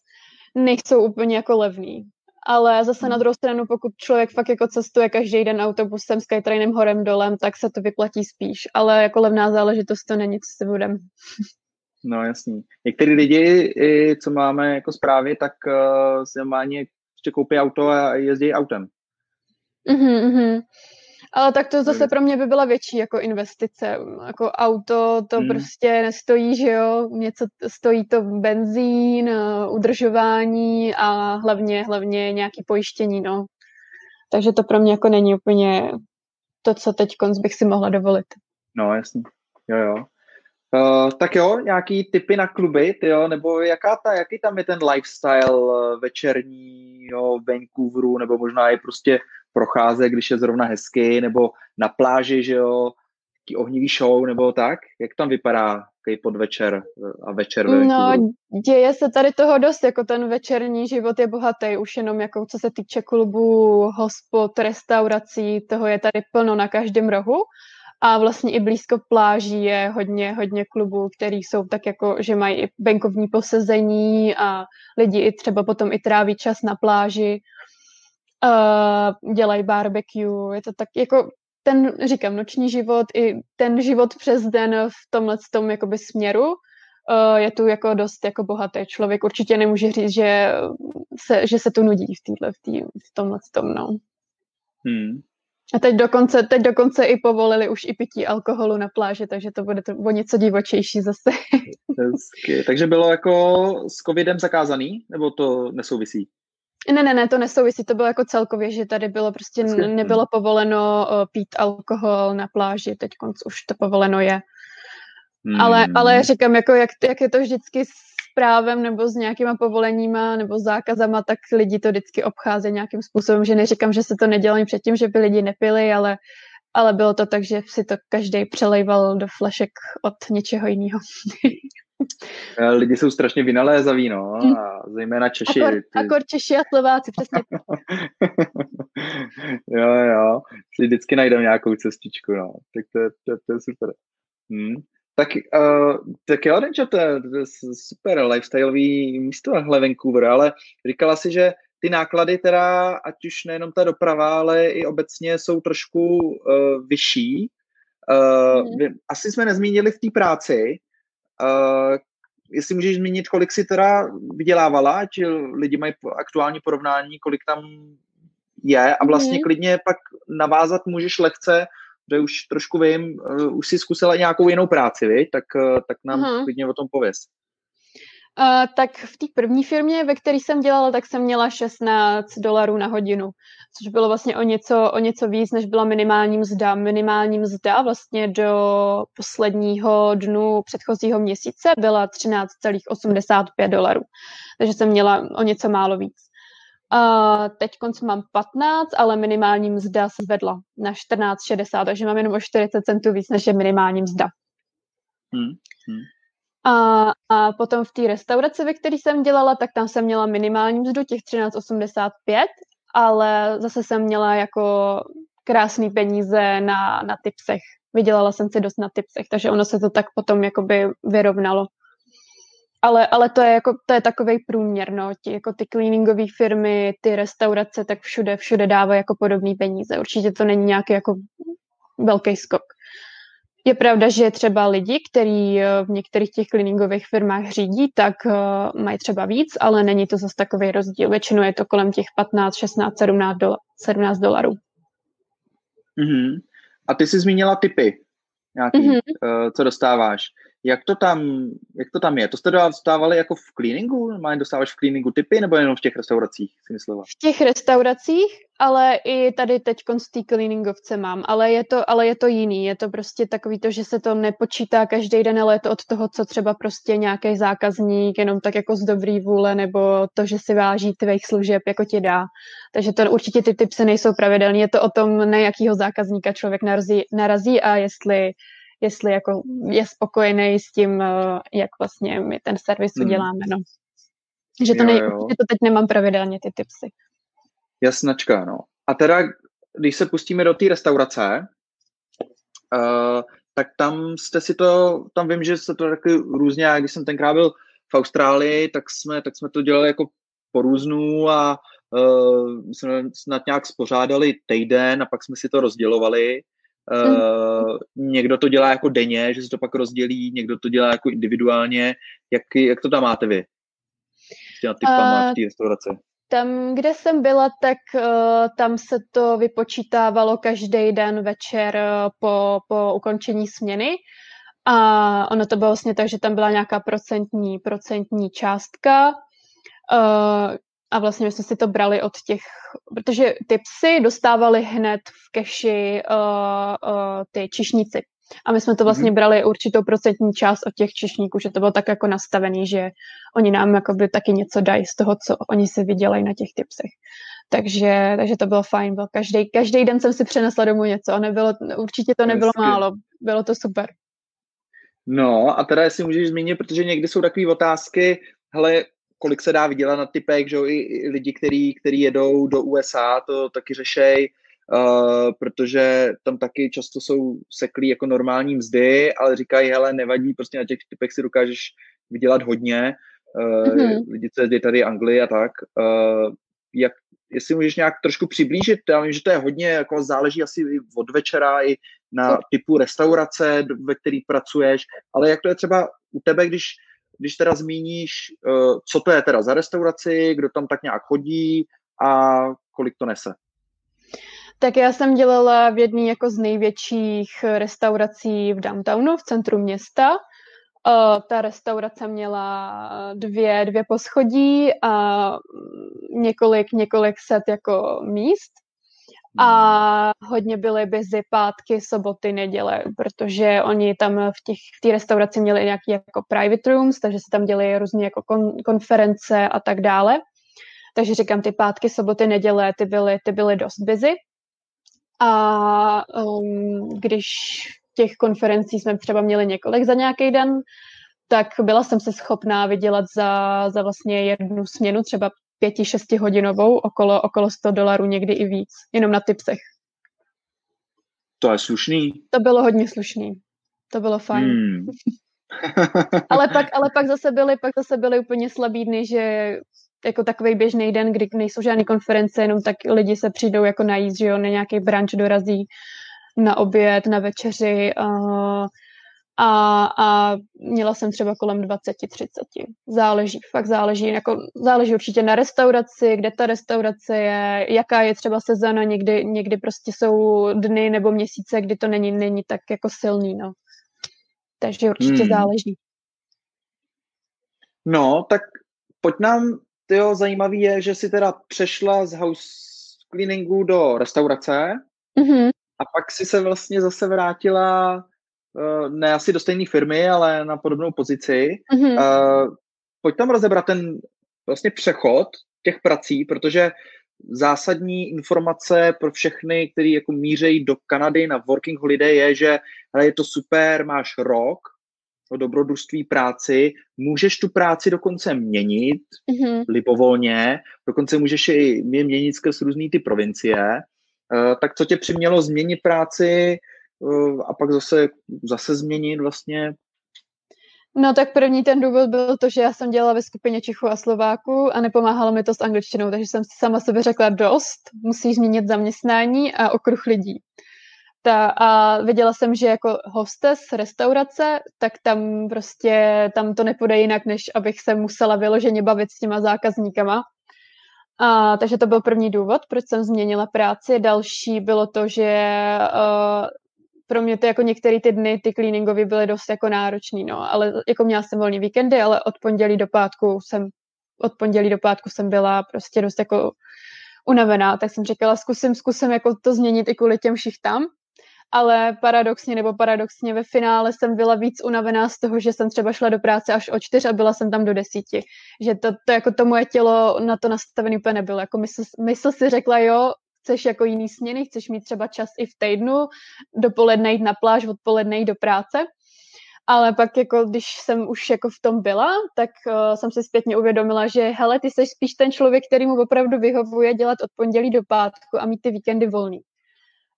nejsou úplně jako levný. Ale zase hmm. na druhou stranu, pokud člověk fakt jako cestuje každý den autobusem, Skytrainem horem dolem, tak se to vyplatí spíš. Ale jako levná záležitost to není, co si budem. No jasný. Některý lidi, co máme jako zprávy, tak uh, si normálně ještě koupí auto a jezdí autem. Mm-hmm. Ale tak to zase pro mě by byla větší jako investice. Jako auto to hmm. prostě nestojí, že jo, něco stojí to benzín, eh, udržování a hlavně, hlavně nějaký pojištění, no. Takže to pro mě jako není úplně to, co teď konc bych si mohla dovolit. No, jasně. Jo, jo. Uh, tak jo, nějaký typy na kluby, jo, nebo jaká ta, jaký tam je ten lifestyle uh, večerní jo, Vancouveru, nebo možná i prostě procházet, když je zrovna hezky, nebo na pláži, že jo, taký ohnivý show, nebo tak? Jak tam vypadá takový podvečer uh, a večer ve No, děje se tady toho dost, jako ten večerní život je bohatý, už jenom jako co se týče klubů, hospod, restaurací, toho je tady plno na každém rohu. A vlastně i blízko pláží je hodně, hodně klubů, který jsou tak jako, že mají i venkovní posezení a lidi i třeba potom i tráví čas na pláži, uh, dělají barbecue, je to tak jako ten, říkám, noční život i ten život přes den v tomhle tom jakoby směru uh, je tu jako dost jako bohatý. Člověk určitě nemůže říct, že se, že se tu nudí v, týhle, v, tý, v tomhle tom, no. Hmm. A teď dokonce, teď dokonce i povolili už i pití alkoholu na pláži, takže to bude to o něco divočejší zase. Hezky. Takže bylo jako s covidem zakázaný, nebo to nesouvisí? Ne, ne, ne, to nesouvisí, to bylo jako celkově, že tady bylo prostě, nebylo povoleno pít alkohol na pláži, teď už to povoleno je. Hmm. Ale, ale říkám, jako jak, jak je to vždycky s právem nebo s nějakýma povoleníma nebo zákazama, tak lidi to vždycky obcházejí nějakým způsobem, že neříkám, že se to nedělo předtím, že by lidi nepili, ale, ale bylo to tak, že si to každý přelejval do flašek od něčeho jiného. Eh, lidi jsou strašně vynalézaví, no, hm. a zejména Češi. Akor, ty... akor Češi a Slováci, přesně. jo, jo, si vždycky najdeme nějakou cestičku, no, tak to, to, to je super. Hmm. Tak, uh, tak jo, Denčo, to je, to je super lifestyleový místo hle Vancouver, ale říkala si, že ty náklady teda, ať už nejenom ta doprava, ale i obecně jsou trošku uh, vyšší. Uh, mm. Asi jsme nezmínili v té práci, uh, jestli můžeš zmínit, kolik si teda vydělávala, či lidi mají aktuální porovnání, kolik tam je a vlastně mm. klidně pak navázat můžeš lehce že už trošku vím, uh, už si zkusila nějakou jinou práci, viď? Tak, uh, tak nám uh-huh. klidně o tom pověz. Uh, tak v té první firmě, ve které jsem dělala, tak jsem měla 16 dolarů na hodinu, což bylo vlastně o něco, o něco víc, než byla minimální mzda. Minimální mzda vlastně do posledního dnu předchozího měsíce byla 13,85 dolarů, takže jsem měla o něco málo víc. Uh, teď mám 15, ale minimální mzda se zvedla na 14,60, takže mám jenom o 40 centů víc, než je minimální mzda. Hmm. Hmm. A, a potom v té restauraci, ve které jsem dělala, tak tam jsem měla minimální mzdu těch 13,85, ale zase jsem měla jako krásné peníze na, na tipsech. Vydělala jsem si dost na tipsech, takže ono se to tak potom jakoby vyrovnalo ale, ale to je jako, to je takový průměr, no, ti, jako ty cleaningové firmy, ty restaurace, tak všude, všude dávají jako podobné peníze. Určitě to není nějaký jako velký skok. Je pravda, že třeba lidi, kteří eh, v některých těch cleaningových firmách řídí, tak uh, mají třeba víc, ale není to zase takový rozdíl. Většinou je to kolem těch 15, 16, 17, dola, 17 dolarů. Mm-hmm. A ty jsi zmínila typy nějaký, mm-hmm. uh, co dostáváš. Jak to tam, jak to tam je? To jste dostávali jako v cleaningu? Máte dostáváš v cleaningu typy nebo jenom v těch restauracích, si myslela? V těch restauracích, ale i tady teď z té cleaningovce mám, ale je, to, ale je to jiný. Je to prostě takový to, že se to nepočítá každý den, ale je to od toho, co třeba prostě nějaký zákazník jenom tak jako z dobrý vůle nebo to, že si váží tvých služeb, jako ti dá. Takže to určitě ty typy nejsou pravidelné. Je to o tom, na jakýho zákazníka člověk narazí, narazí a jestli jestli jako je spokojený s tím, eh, jak vlastně my ten servis hmm. uděláme. No. Že to, jo, nej, jo. že to teď nemám pravidelně ty tipsy. Jasnačka, no. A teda, když se pustíme do té restaurace, uh, tak tam jste si to, tam vím, že se to taky různě, já když jsem tenkrát byl v Austrálii, tak jsme, tak jsme to dělali jako po různu a uh, jsme snad nějak spořádali týden a pak jsme si to rozdělovali. Uh, mm. Někdo to dělá jako denně, že se to pak rozdělí, někdo to dělá jako individuálně. Jak, jak to tam máte vy? S těma typama uh, v té restauraci. Tam, kde jsem byla, tak uh, tam se to vypočítávalo každý den večer uh, po, po ukončení směny. A ono to bylo vlastně tak, že tam byla nějaká procentní, procentní částka. Uh, a vlastně my jsme si to brali od těch, protože ty psy dostávali hned v keši uh, uh, ty čišníci. A my jsme to vlastně mm-hmm. brali určitou procentní část od těch čišníků, že to bylo tak jako nastavený, že oni nám jakoby taky něco dají z toho, co oni si vydělají na těch tipsech. Takže, takže to bylo fajn. Byl každý, každý den jsem si přenesla domů něco a nebylo, určitě to nebylo Hezky. málo. Bylo to super. No a teda jestli můžeš zmínit, protože někdy jsou takové otázky, hele, kolik se dá vydělat na typech, že i, i lidi, který, který jedou do USA, to taky řešej, uh, protože tam taky často jsou seklí jako normální mzdy, ale říkají, hele, nevadí, prostě na těch typech si dokážeš vydělat hodně, uh, mm-hmm. lidi, co je tady Anglii a tak. Uh, jak, jestli můžeš nějak trošku přiblížit, já vím, že to je hodně, jako záleží asi od večera i na typu restaurace, ve který pracuješ, ale jak to je třeba u tebe, když když teda zmíníš, uh, co to je teda za restauraci, kdo tam tak nějak chodí a kolik to nese. Tak já jsem dělala v jedné jako z největších restaurací v downtownu, v centru města. Uh, ta restaurace měla dvě, dvě poschodí a několik, několik set jako míst a hodně byly busy pátky, soboty, neděle, protože oni tam v těch v té restauraci měli nějaký jako private rooms, takže se tam děli různé jako kon, konference a tak dále. Takže říkám, ty pátky, soboty, neděle, ty byly, ty byly dost busy. A um, když těch konferencí jsme třeba měli několik za nějaký den, tak byla jsem se schopná vydělat za, za vlastně jednu směnu třeba pěti, šestihodinovou, okolo, okolo 100 dolarů, někdy i víc, jenom na tipsech. To je slušný. To bylo hodně slušný. To bylo fajn. Hmm. ale, pak, ale pak zase byly, pak zase byly úplně slabý dny, že jako takový běžný den, kdy nejsou žádné konference, jenom tak lidi se přijdou jako najíst, že jo, na nějaký branč dorazí na oběd, na večeři, uh, a, a měla jsem třeba kolem 20-30. Záleží, fakt záleží. Jako, záleží určitě na restauraci, kde ta restaurace je, jaká je třeba sezona, někdy, někdy prostě jsou dny nebo měsíce, kdy to není, není tak jako silný, no. Takže určitě hmm. záleží. No, tak pojď nám, tyjo, zajímavý je, že si teda přešla z house cleaningu do restaurace mm-hmm. a pak si se vlastně zase vrátila ne asi do stejné firmy, ale na podobnou pozici. Mm-hmm. Pojď tam rozebrat ten vlastně přechod těch prací, protože zásadní informace pro všechny, kteří jako mířejí do Kanady na working holiday je, že hele, je to super, máš rok o dobrodružství práci, můžeš tu práci dokonce měnit mm-hmm. libovolně, dokonce můžeš i měnit skrz různý ty provincie. Uh, tak co tě přimělo změnit práci Eh, a pak zase, zase změnit vlastně. No tak první ten důvod byl to, že já jsem dělala ve skupině Čechů a Slováků a nepomáhalo mi to s angličtinou, takže jsem si sama sebe řekla dost, musíš změnit zaměstnání a okruh lidí. Ta, a viděla jsem, že jako hostes restaurace, tak tam prostě, tam to nepůjde jinak, než abych se musela vyloženě bavit s těma zákazníkama. A, takže to byl první důvod, proč jsem změnila práci. Další bylo to, že uh, pro mě to jako některé ty dny, ty cleaningový byly dost jako náročný, no, ale jako měla jsem volný víkendy, ale od pondělí do pátku jsem, od pondělí do pátku jsem byla prostě dost jako unavená, tak jsem říkala, zkusím, zkusím jako to změnit i kvůli těm šichtám, ale paradoxně nebo paradoxně ve finále jsem byla víc unavená z toho, že jsem třeba šla do práce až o čtyř a byla jsem tam do desíti. Že to, to jako to moje tělo na to nastavené úplně nebylo. Jako mysl, mysl si řekla, jo, chceš jako jiný směny, chceš mít třeba čas i v týdnu, dopoledne jít na pláž, odpoledne jít do práce. Ale pak jako, když jsem už jako v tom byla, tak uh, jsem si zpětně uvědomila, že hele, ty jsi spíš ten člověk, který mu opravdu vyhovuje dělat od pondělí do pátku a mít ty víkendy volný.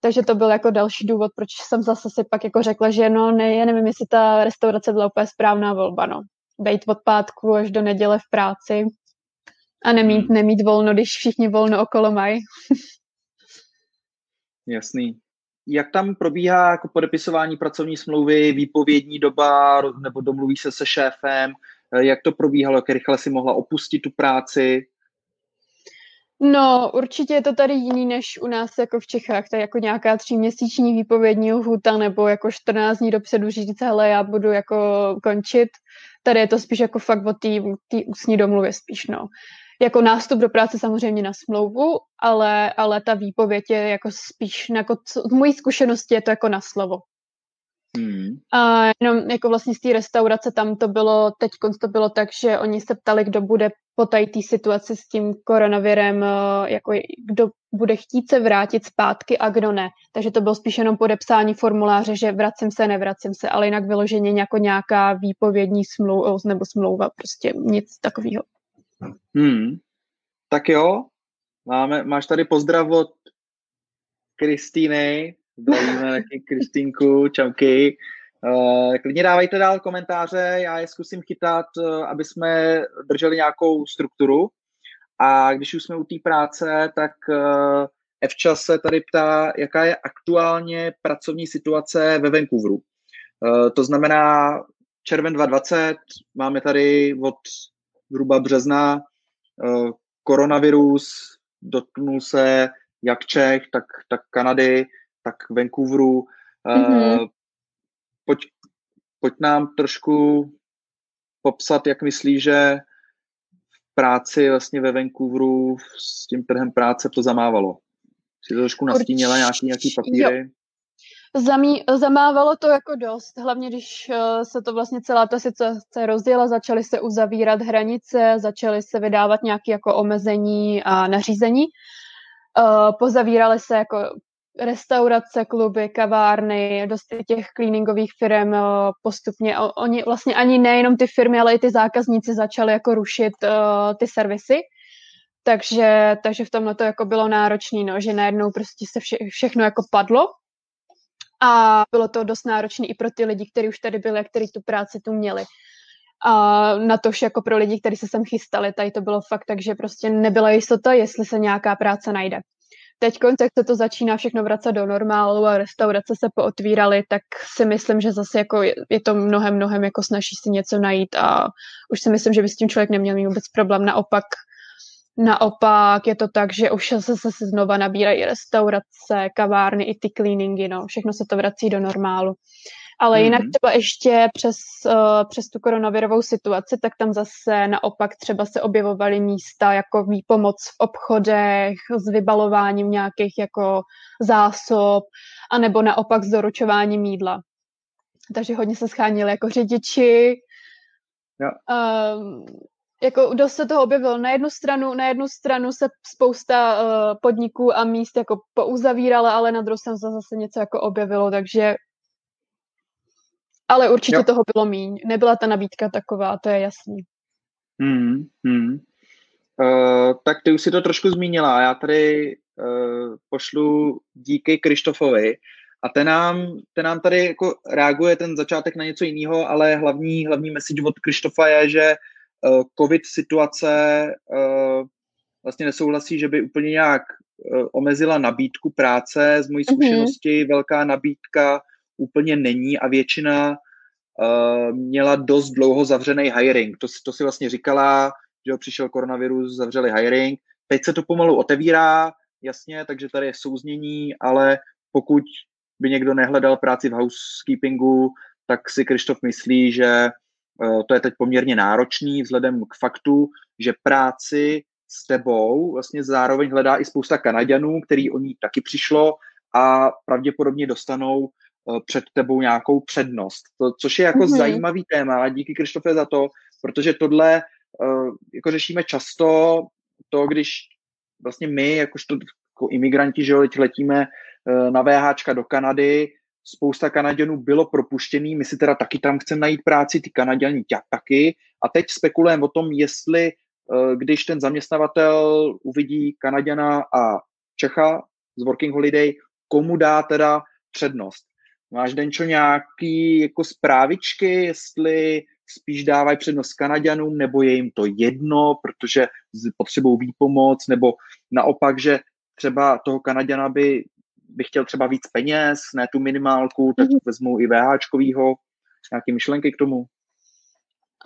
Takže to byl jako další důvod, proč jsem zase si pak jako řekla, že no ne, nevím, jestli ta restaurace byla úplně správná volba, no. Bejt od pátku až do neděle v práci a nemít, hmm. nemít volno, když všichni volno okolo mají. Jasný. Jak tam probíhá jako podepisování pracovní smlouvy, výpovědní doba, nebo domluví se se šéfem? Jak to probíhalo, jak rychle si mohla opustit tu práci? No, určitě je to tady jiný než u nás jako v Čechách. To je jako nějaká tříměsíční výpovědní lhůta nebo jako 14 dní dopředu říct, hele, já budu jako končit. Tady je to spíš jako fakt o té ústní domluvě spíš, no. Jako nástup do práce samozřejmě na smlouvu, ale, ale ta výpověď je jako spíš, jako co, v mojí zkušenosti je to jako na slovo. Hmm. A jenom jako vlastně z té restaurace tam to bylo, teď to bylo tak, že oni se ptali, kdo bude po té situaci s tím koronavirem, eh, jako kdo bude chtít se vrátit zpátky a kdo ne. Takže to bylo spíš jenom podepsání formuláře, že vracím se, nevracím se, ale jinak vyloženě jako nějaká výpovědní smlouva nebo smlouva, prostě nic takového. Hmm. Tak jo, máme, máš tady pozdrav od Kristýny, zdravíme taky Kristýnku, čauky. Uh, klidně dávajte dál komentáře, já je zkusím chytat, uh, aby jsme drželi nějakou strukturu. A když už jsme u té práce, tak uh, Evča se tady ptá, jaká je aktuálně pracovní situace ve Vancouveru. To znamená červen 2020, máme tady od zhruba března uh, koronavirus, dotknul se jak Čech, tak, tak Kanady, tak Vancouveru. Mm-hmm. Pojď, pojď nám trošku popsat, jak myslíš, že v práci vlastně ve Vancouveru s tím trhem práce to zamávalo. Jsi to trošku nastínila nějaký, nějaký papíry? Jo. Zamí, zamávalo to jako dost, hlavně když uh, se to vlastně celá ta situace rozjela, začaly se uzavírat hranice, začaly se vydávat nějaké jako omezení a nařízení. Uh, pozavíraly se jako restaurace, kluby, kavárny, dost těch cleaningových firm uh, postupně. Oni vlastně ani nejenom ty firmy, ale i ty zákazníci začali jako rušit ty servisy. Takže, takže v tomhle to jako bylo náročné, no, že najednou prostě se vše, všechno jako padlo a bylo to dost náročné i pro ty lidi, kteří už tady byli a kteří tu práci tu měli. A na tož jako pro lidi, kteří se sem chystali, tady to bylo fakt tak, že prostě nebyla jistota, jestli se nějaká práce najde. Teď, jak se to začíná všechno vracet do normálu a restaurace se pootvíraly, tak si myslím, že zase jako je, je to mnohem, mnohem jako snaží si něco najít a už si myslím, že by s tím člověk neměl mít vůbec problém. Naopak Naopak je to tak, že už se, se, se znova nabírají restaurace, kavárny i ty cleaningy, no, všechno se to vrací do normálu. Ale mm-hmm. jinak třeba ještě přes, uh, přes tu koronavirovou situaci, tak tam zase naopak třeba se objevovaly místa jako výpomoc v obchodech, s vybalováním nějakých jako zásob, anebo naopak s doručováním jídla. Takže hodně se schánili jako řidiči, Jo. Um, jako dost se toho objevilo. Na jednu stranu, na jednu stranu se spousta uh, podniků a míst jako pouzavírala, ale na druhou stranu se zase něco jako objevilo, takže ale určitě jo. toho bylo míň. Nebyla ta nabídka taková, to je jasný. Hmm, hmm. Uh, tak ty už si to trošku zmínila. Já tady uh, pošlu díky Krištofovi a ten nám, ten nám tady jako reaguje ten začátek na něco jiného, ale hlavní, hlavní message od Krištofa je, že uh, covid situace uh, vlastně nesouhlasí, že by úplně nějak uh, omezila nabídku práce. Z mojí mhm. zkušenosti mm-hmm. velká nabídka úplně není a většina měla dost dlouho zavřený hiring. To, to si vlastně říkala, že přišel koronavirus, zavřeli hiring. Teď se to pomalu otevírá, jasně, takže tady je souznění, ale pokud by někdo nehledal práci v housekeepingu, tak si Krištof myslí, že to je teď poměrně náročný vzhledem k faktu, že práci s tebou vlastně zároveň hledá i spousta Kanaďanů, který o ní taky přišlo a pravděpodobně dostanou Eh, před tebou nějakou přednost, to, což je jako mm-hmm. zajímavý téma a díky Krištofe za to, protože tohle uh, jako řešíme často, to když vlastně my, jakožto jako imigranti, že jo, letíme na VHčka do Kanady, spousta Kanaděnů bylo propuštěný, my si teda taky tam chceme najít práci, ty Kanaděni taky a teď spekulujeme o tom, jestli uh, když ten zaměstnavatel uvidí Kanaděna a Čecha z Working Holiday, komu dá teda přednost. Máš, Denčo, nějaký jako zprávičky, jestli spíš dávají přednost Kanaďanům, nebo je jim to jedno, protože potřebují výpomoc, nebo naopak, že třeba toho Kanaďana by, by chtěl třeba víc peněz, ne tu minimálku, tak mm-hmm. vezmou i VHčkovýho. Nějaké myšlenky k tomu?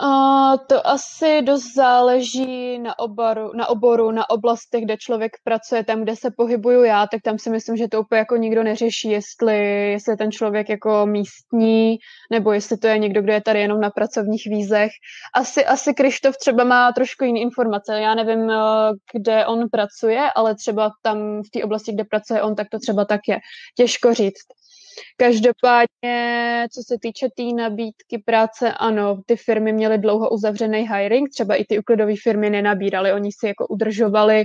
Uh, to asi dost záleží na oboru, na oboru, na oblastech, kde člověk pracuje, tam, kde se pohybuju já, tak tam si myslím, že to úplně jako nikdo neřeší, jestli, jestli je ten člověk jako místní, nebo jestli to je někdo, kdo je tady jenom na pracovních vízech. Asi, asi Krištof třeba má trošku jiné informace. Já nevím, kde on pracuje, ale třeba tam v té oblasti, kde pracuje on, tak to třeba tak je. Těžko říct. Každopádně, co se týče té tý nabídky práce, ano, ty firmy měly dlouho uzavřený hiring, třeba i ty uklidové firmy nenabíraly, oni si jako udržovali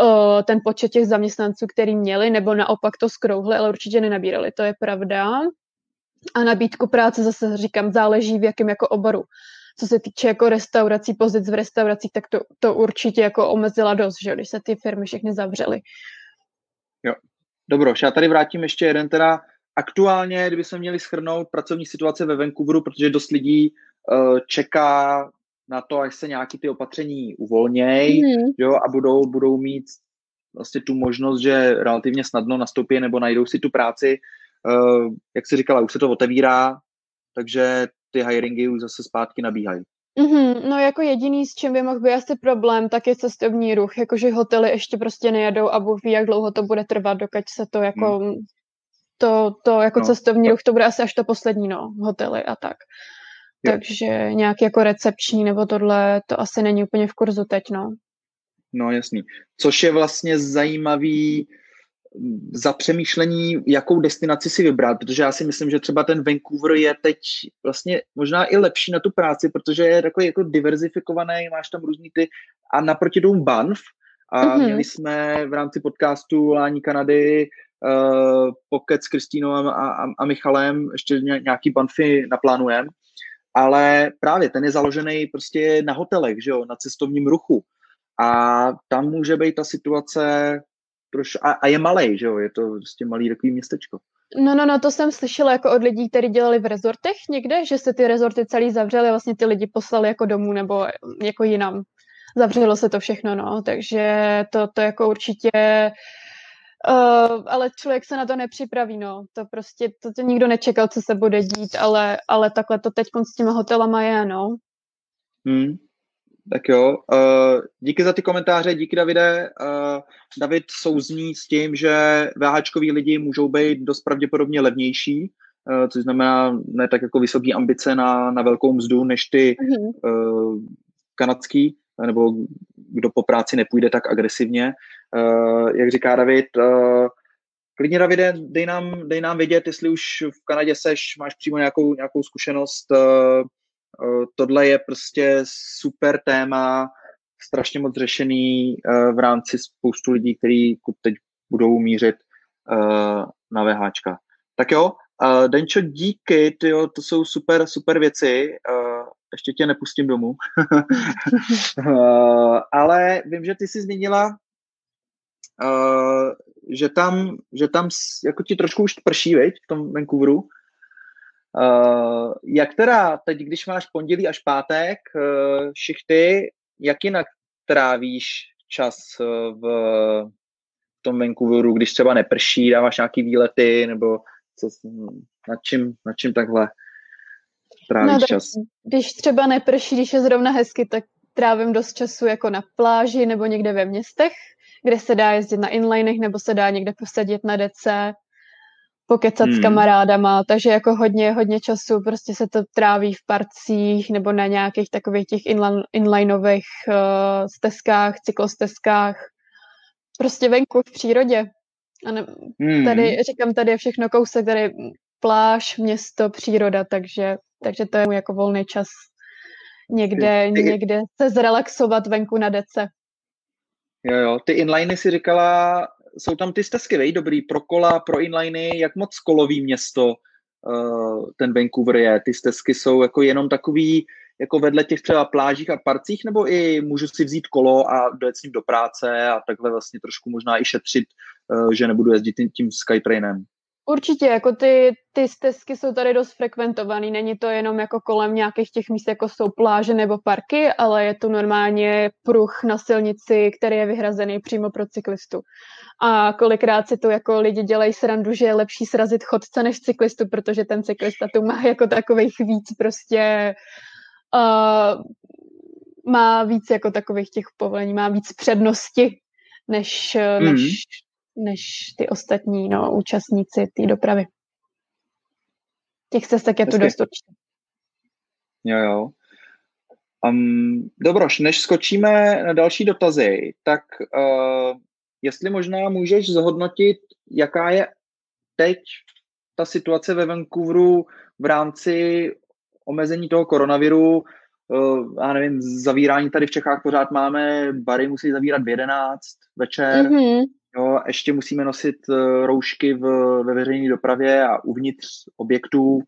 uh, ten počet těch zaměstnanců, který měli, nebo naopak to skrouhli, ale určitě nenabírali, to je pravda. A nabídku práce zase říkám, záleží v jakém jako oboru. Co se týče jako restaurací, pozic v restauracích, tak to, to určitě jako omezila dost, že když se ty firmy všechny zavřely. Jo, dobro, já tady vrátím ještě jeden teda aktuálně, kdyby jsme měli schrnout pracovní situace ve Vancouveru, protože dost lidí uh, čeká na to, až se nějaký ty opatření uvolnějí mm. jo, a budou, budou mít vlastně tu možnost, že relativně snadno nastoupí nebo najdou si tu práci. Uh, jak jsi říkala, už se to otevírá, takže ty hiringy už zase zpátky nabíhají. Mm-hmm, no jako jediný, s čím by mohl být asi problém, tak je cestovní ruch, jakože hotely ještě prostě nejedou a Bůh ví, jak dlouho to bude trvat, dokud se to jako mm to, to jako no, cestovní ruch, to bude asi až to poslední, no, hotely a tak. Jo. Takže nějaký jako recepční nebo tohle, to asi není úplně v kurzu teď, no. No jasný. Což je vlastně zajímavý za přemýšlení, jakou destinaci si vybrat, protože já si myslím, že třeba ten Vancouver je teď vlastně možná i lepší na tu práci, protože je takový jako diverzifikovaný, máš tam různý ty a naproti tomu Banff a mm-hmm. měli jsme v rámci podcastu Lání Kanady uh, pokec s Kristínou a, a, a Michalem, ještě nějaký banfy naplánujeme, ale právě ten je založený prostě na hotelech, že jo, na cestovním ruchu a tam může být ta situace troš, a, a je malý, že jo, je to prostě malý takový městečko. No, no, no, to jsem slyšela jako od lidí, kteří dělali v rezortech někde, že se ty rezorty celý zavřely a vlastně ty lidi poslali jako domů nebo jako jinam. Zavřelo se to všechno, no, takže to, to jako určitě Uh, ale člověk se na to nepřipraví, no. To prostě, to, to nikdo nečekal, co se bude dít, ale, ale takhle to teď s těma hotelama je, no. Hmm. Tak jo, uh, díky za ty komentáře, díky Davide. Uh, David souzní s tím, že VHčkoví lidi můžou být dost pravděpodobně levnější, uh, což znamená ne tak jako vysoké ambice na, na velkou mzdu, než ty mm-hmm. uh, kanadský, nebo kdo po práci nepůjde tak agresivně. Uh, jak říká David, uh, klidně Davide, dej nám, dej nám vědět, jestli už v Kanadě seš, máš přímo nějakou, nějakou zkušenost. Uh, tohle je prostě super téma, strašně moc řešený v rámci spoustu lidí, kteří teď budou mířit na VHčka. Tak jo, Denčo, díky, tyjo, to jsou super, super věci. Ještě tě nepustím domů. ale vím, že ty jsi zmínila uh, že tam, že tam jako ti trošku už prší, veď, v tom Vancouveru. Uh, jak teda teď, když máš pondělí až pátek uh, šichty, jak jinak trávíš čas v, v tom Vancouveru, když třeba neprší, dáváš nějaký výlety, nebo co, nad, čím, nad čím takhle trávíš no, čas? Když třeba neprší, když je zrovna hezky, tak trávím dost času jako na pláži nebo někde ve městech, kde se dá jezdit na inlinech nebo se dá někde posadit na dece, pokecat hmm. s kamarádama, takže jako hodně, hodně času prostě se to tráví v parcích nebo na nějakých takových těch inline, inlineových uh, stezkách, cyklostezkách, prostě venku v přírodě. A ne, hmm. tady, říkám, tady je všechno kousek, tady pláž, město, příroda, takže, takže to je můj jako volný čas někde, někde se zrelaxovat venku na dece. Jo, jo, ty inliny si říkala, jsou tam ty stezky, vej, dobrý, pro kola, pro inliny, jak moc kolový město uh, ten Vancouver je? Ty stezky jsou jako jenom takový, jako vedle těch třeba plážích a parcích, nebo i můžu si vzít kolo a dojet s ním do práce a takhle vlastně trošku možná i šetřit že nebudu jezdit tím, tím Skytrainem. Určitě, jako ty, ty stezky jsou tady dost frekventovaný, není to jenom jako kolem nějakých těch míst, jako jsou pláže nebo parky, ale je to normálně pruh na silnici, který je vyhrazený přímo pro cyklistu. A kolikrát si tu jako lidi dělají srandu, že je lepší srazit chodce než cyklistu, protože ten cyklista tu má jako takových víc prostě uh, má víc jako takových těch povolení, má víc přednosti než, mm. než, než ty ostatní no, účastníci té dopravy. Těch cestek je tu dost určitě. Jo, jo. Um, Dobroš, než skočíme na další dotazy, tak uh, jestli možná můžeš zhodnotit, jaká je teď ta situace ve Vancouveru v rámci omezení toho koronaviru, uh, já nevím, zavírání tady v Čechách pořád máme, bary musí zavírat v 11 večer, mm-hmm. Jo, ještě musíme nosit uh, roušky v, ve veřejné dopravě a uvnitř objektů.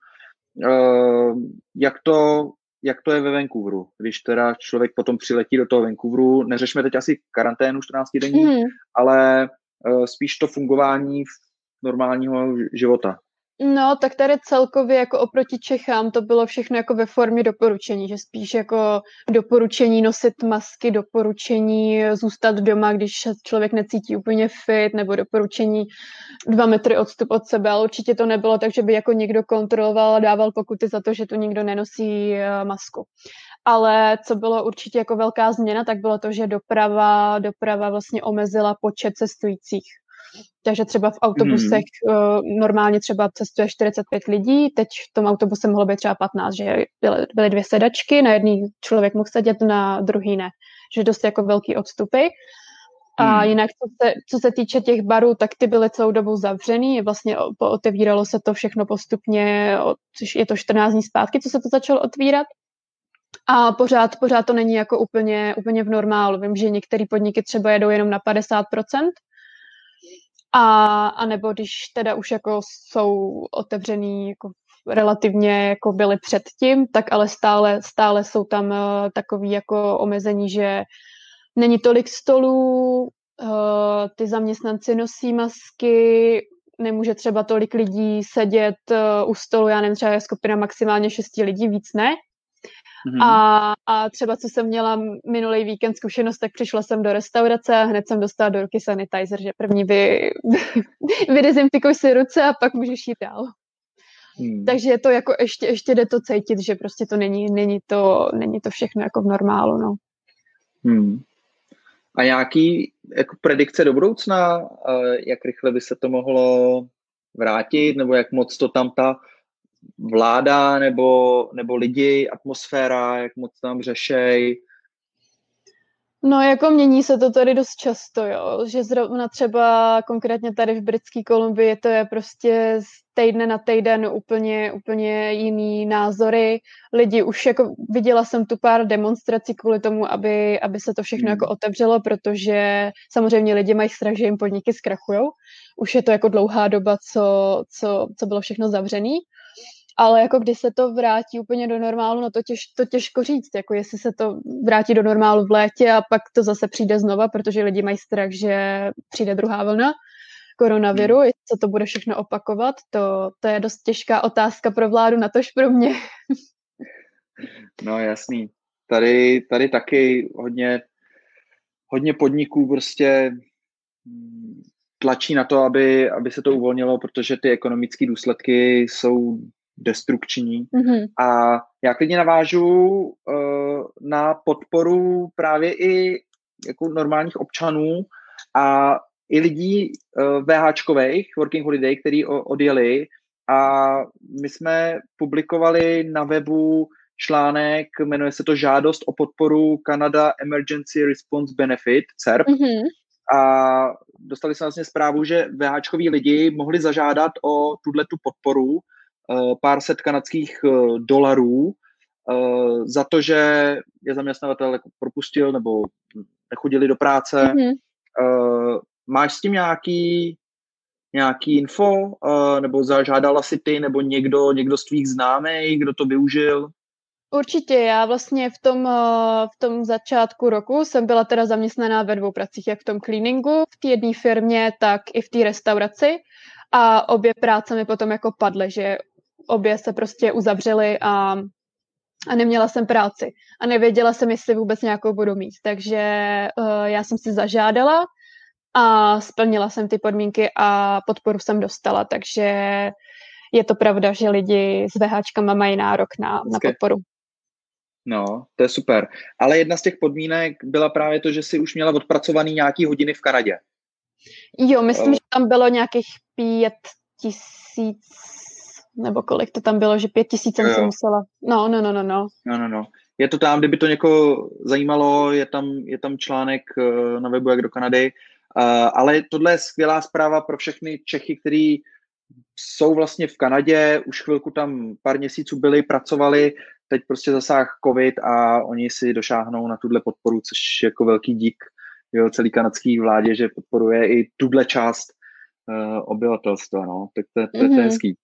Uh, jak to jak to je ve Vancouveru, když teda člověk potom přiletí do toho Vancouveru, neřešme teď asi karanténu 14 denní, hmm. ale uh, spíš to fungování normálního života. No, tak tady celkově jako oproti Čechám to bylo všechno jako ve formě doporučení, že spíš jako doporučení nosit masky, doporučení zůstat doma, když člověk necítí úplně fit, nebo doporučení dva metry odstup od sebe, ale určitě to nebylo tak, že by jako někdo kontroloval a dával pokuty za to, že tu nikdo nenosí eh, masku. Ale co bylo určitě jako velká změna, tak bylo to, že doprava, doprava vlastně omezila počet cestujících takže třeba v autobusech mm. normálně třeba cestuje 45 lidí, teď v tom autobuse mohlo být třeba 15, že byly, byly dvě sedačky, na jedný člověk mohl sedět, na druhý ne. Že dost jako velký odstupy. A hmm. jinak, co se, co se týče těch barů, tak ty byly celou dobu zavřený. Vlastně otevíralo se to všechno postupně, což je to 14 dní zpátky, co se to začalo otvírat. A pořád, pořád to není jako úplně, úplně v normálu. Vím, že některé podniky třeba jedou jenom na 50%, a, a nebo když teda už jako jsou otevřený jako relativně jako byly předtím, tak ale stále, stále jsou tam uh, jako omezení, že není tolik stolů, uh, ty zaměstnanci nosí masky, nemůže třeba tolik lidí sedět uh, u stolu, já nevím, třeba je skupina maximálně šesti lidí, víc ne. Mm-hmm. A, a třeba co jsem měla minulý víkend zkušenost, tak přišla jsem do restaurace a hned jsem dostala do ruky sanitizer, že první vy, vydezinfikuj si ruce a pak můžeš jít dál. Hmm. Takže je to jako ještě, ještě jde to cítit, že prostě to není, není, to, není to všechno jako v normálu, no. Hmm. A nějaký jako predikce do budoucna, jak rychle by se to mohlo vrátit, nebo jak moc to tam ta vláda nebo, nebo lidi, atmosféra, jak moc tam řešej? No, jako mění se to tady dost často, jo, že zrovna třeba konkrétně tady v Britské Kolumbii to je prostě z týdne na týden úplně, úplně jiný názory. Lidi už jako, viděla jsem tu pár demonstrací kvůli tomu, aby, aby se to všechno hmm. jako otevřelo, protože samozřejmě lidi mají strach, že jim podniky zkrachujou. Už je to jako dlouhá doba, co, co, co bylo všechno zavřený ale jako když se to vrátí úplně do normálu, no to, těž, to těžko říct, jako jestli se to vrátí do normálu v létě a pak to zase přijde znova, protože lidi mají strach, že přijde druhá vlna koronaviru, hmm. jestli se to bude všechno opakovat, to, to je dost těžká otázka pro vládu, na tož pro mě. no jasný. Tady, tady taky hodně, hodně podniků prostě mm, tlačí na to, aby, aby se to uvolnilo, protože ty ekonomické důsledky jsou destrukční. Mm-hmm. A já klidně navážu uh, na podporu právě i jako normálních občanů a i lidí uh, VHčkových, Working Holiday, který o, odjeli a my jsme publikovali na webu článek, jmenuje se to Žádost o podporu Canada Emergency Response Benefit, CERP. Mm-hmm. A dostali jsme vlastně zprávu, že VHčkoví lidi mohli zažádat o tuhle tu podporu pár set kanadských eh, dolarů eh, za to, že je zaměstnavatel jako propustil nebo nechodili do práce. Mm-hmm. Máš s tím nějaký, nějaký info, nebo zažádala si ty, nebo někdo, někdo z tvých známých, kdo to využil? Určitě, já vlastně v tom, eh, v tom začátku roku jsem byla teda zaměstnaná ve dvou pracích, jak v tom cleaningu, v té jedné firmě, tak i v té restauraci a obě práce mi potom jako padly, že obě se prostě uzavřely a, a neměla jsem práci a nevěděla jsem, jestli vůbec nějakou budu mít, takže uh, já jsem si zažádala a splnila jsem ty podmínky a podporu jsem dostala, takže je to pravda, že lidi s VHčkama mají nárok na, na podporu. No, to je super. Ale jedna z těch podmínek byla právě to, že si už měla odpracovaný nějaký hodiny v Kanadě. Jo, myslím, uh, že tam bylo nějakých pět tisíc, nebo kolik to tam bylo, že pět tisíc jsem se musela. No, no, no, no, no. No, no, no. Je to tam, kdyby to někoho zajímalo, je tam, je tam článek uh, na webu Jak do Kanady, uh, ale tohle je skvělá zpráva pro všechny Čechy, kteří jsou vlastně v Kanadě, už chvilku tam pár měsíců byli, pracovali, teď prostě zasáh covid a oni si došáhnou na tuhle podporu, což je jako velký dík jo, celý kanadský vládě, že podporuje i tuhle část uh, obyvatelstva, no, tak to, to, to, to je mhm. hezký.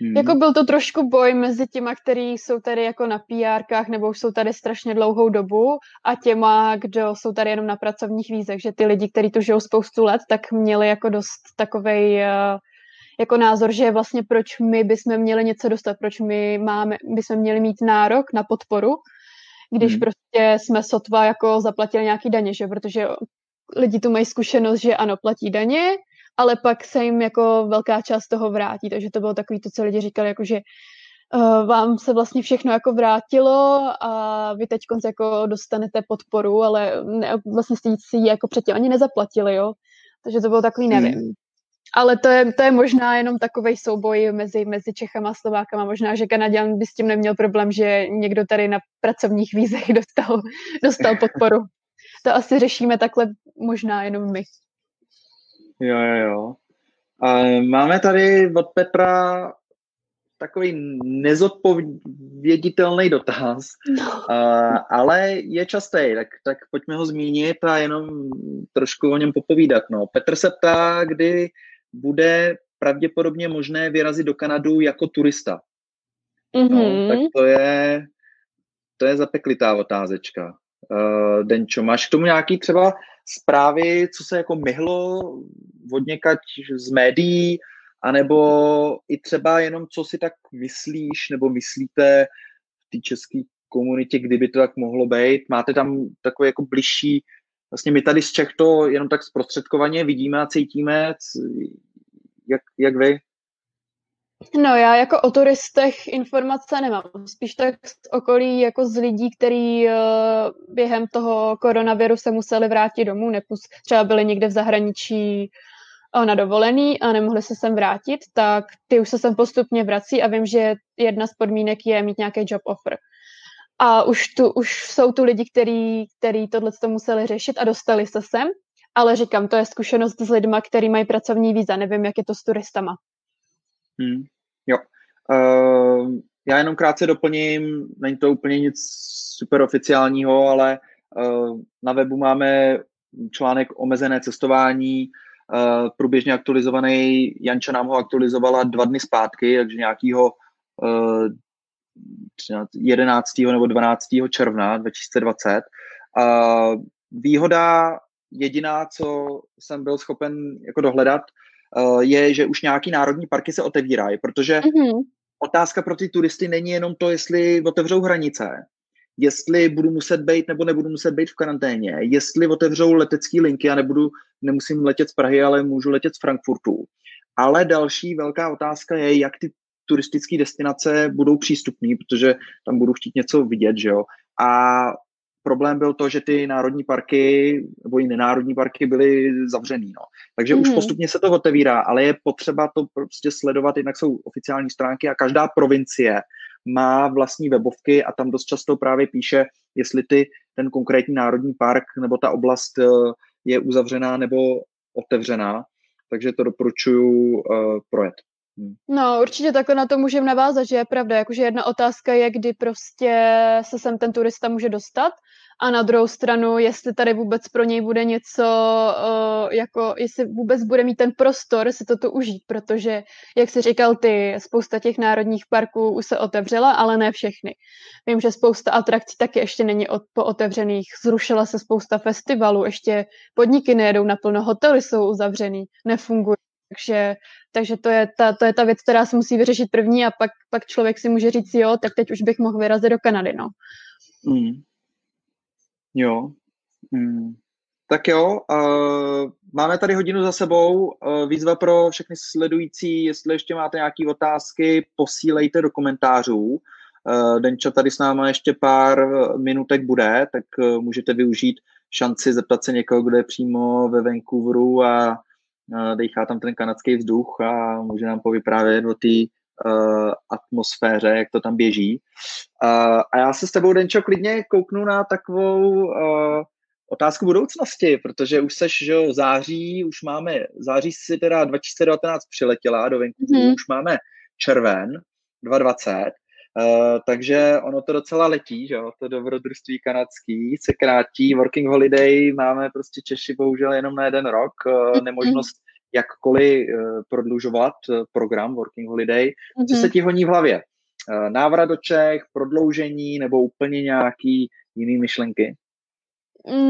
Hmm. Jako byl to trošku boj mezi těma, který jsou tady jako na PRkách nebo už jsou tady strašně dlouhou dobu a těma, kdo jsou tady jenom na pracovních vízech, že ty lidi, kteří tu žijou spoustu let, tak měli jako dost takovej uh, jako názor, že vlastně proč my bychom měli něco dostat, proč my máme, bychom měli mít nárok na podporu, když hmm. prostě jsme sotva jako zaplatili nějaký daně, že? protože lidi tu mají zkušenost, že ano, platí daně, ale pak se jim jako velká část toho vrátí, takže to bylo takový to, co lidi říkali, jako že uh, vám se vlastně všechno jako vrátilo a vy teď jako dostanete podporu, ale ne, vlastně jste si ji jako předtím ani nezaplatili, jo. Takže to bylo takový, nevím. Hmm. Ale to je, to je možná jenom takový souboj mezi, mezi Čechama a Slovákama. Možná, že Kanaděn by s tím neměl problém, že někdo tady na pracovních vízech dostal, dostal podporu. To asi řešíme takhle možná jenom my. Jo, jo, jo. A máme tady od Petra takový nezodpověditelný dotaz, no. a, ale je častý, tak, tak pojďme ho zmínit a jenom trošku o něm popovídat. No. Petr se ptá, kdy bude pravděpodobně možné vyrazit do Kanadu jako turista. Mm-hmm. No, mhm. tak to je, to je zapeklitá otázečka. Uh, Denčo, máš k tomu nějaký třeba zprávy, co se jako myhlo od někať z médií, anebo i třeba jenom co si tak myslíš nebo myslíte v té české komunitě, kdyby to tak mohlo být. Máte tam takový jako bližší vlastně my tady z Čech to jenom tak zprostředkovaně vidíme a cítíme, jak, jak vy? No já jako o turistech informace nemám, spíš tak z okolí jako z lidí, kteří uh, během toho koronaviru se museli vrátit domů, nepus, třeba byli někde v zahraničí uh, na dovolený a nemohli se sem vrátit, tak ty už se sem postupně vrací a vím, že jedna z podmínek je mít nějaký job offer. A už, tu, už jsou tu lidi, kteří který tohle to museli řešit a dostali se sem. Ale říkám, to je zkušenost s lidma, který mají pracovní víza. Nevím, jak je to s turistama. Hmm, jo. Uh, já jenom krátce doplním, není to úplně nic super oficiálního, ale uh, na webu máme článek omezené cestování, uh, průběžně aktualizovaný. Janča nám ho aktualizovala dva dny zpátky, takže nějakýho uh, 11. nebo 12. června 2020. A výhoda jediná, co jsem byl schopen jako dohledat, je, že už nějaký národní parky se otevírají, protože mm-hmm. otázka pro ty turisty není jenom to, jestli otevřou hranice, jestli budu muset být nebo nebudu muset být v karanténě, jestli otevřou letecké linky a nebudu, nemusím letět z Prahy, ale můžu letět z Frankfurtu. Ale další velká otázka je, jak ty turistické destinace budou přístupné, protože tam budu chtít něco vidět, že jo. A problém byl to, že ty národní parky nebo i nenárodní parky byly zavřený. No. Takže mm. už mhm. postupně se to otevírá, ale je potřeba to prostě sledovat, jednak jsou oficiální stránky a každá provincie má vlastní webovky a tam dost často právě píše, jestli ty, ten konkrétní národní park nebo ta oblast eh, je uzavřená nebo otevřená. Takže to doporučuji uh, projet. No, určitě takhle na to můžeme navázat, že je pravda, jakože jedna otázka je, kdy prostě se sem ten turista může dostat a na druhou stranu, jestli tady vůbec pro něj bude něco, jako jestli vůbec bude mít ten prostor si toto užít, protože, jak jsi říkal ty, spousta těch národních parků už se otevřela, ale ne všechny. Vím, že spousta atrakcí taky ještě není od, po otevřených, zrušila se spousta festivalů, ještě podniky nejedou naplno, hotely jsou uzavřený, nefungují. Takže, takže to, je ta, to je ta věc, která se musí vyřešit první a pak, pak člověk si může říct, jo, tak teď už bych mohl vyrazit do Kanady, no. Mm. Jo. Hmm. Tak jo, uh, máme tady hodinu za sebou. Uh, výzva pro všechny sledující, jestli ještě máte nějaké otázky, posílejte do komentářů. Uh, Denča tady s náma ještě pár minutek bude, tak uh, můžete využít šanci zeptat se někoho, kdo je přímo ve Vancouveru a dechá tam ten kanadský vzduch a může nám povyprávět o té uh, atmosféře, jak to tam běží. Uh, a já se s tebou, Denčo, klidně kouknu na takovou uh, otázku budoucnosti, protože už seš, že jo, září, už máme, září si teda 2019 přiletěla do Vancouveru, mm-hmm. už máme červen 2020, Uh, takže ono to docela letí, že jo, to dobrodružství kanadský se krátí, working holiday máme prostě Češi bohužel jenom na jeden rok, uh, nemožnost jakkoliv uh, prodlužovat program Working Holiday. Co se mhm. ti honí v hlavě? Uh, návrat do Čech, prodloužení nebo úplně nějaký jiný myšlenky?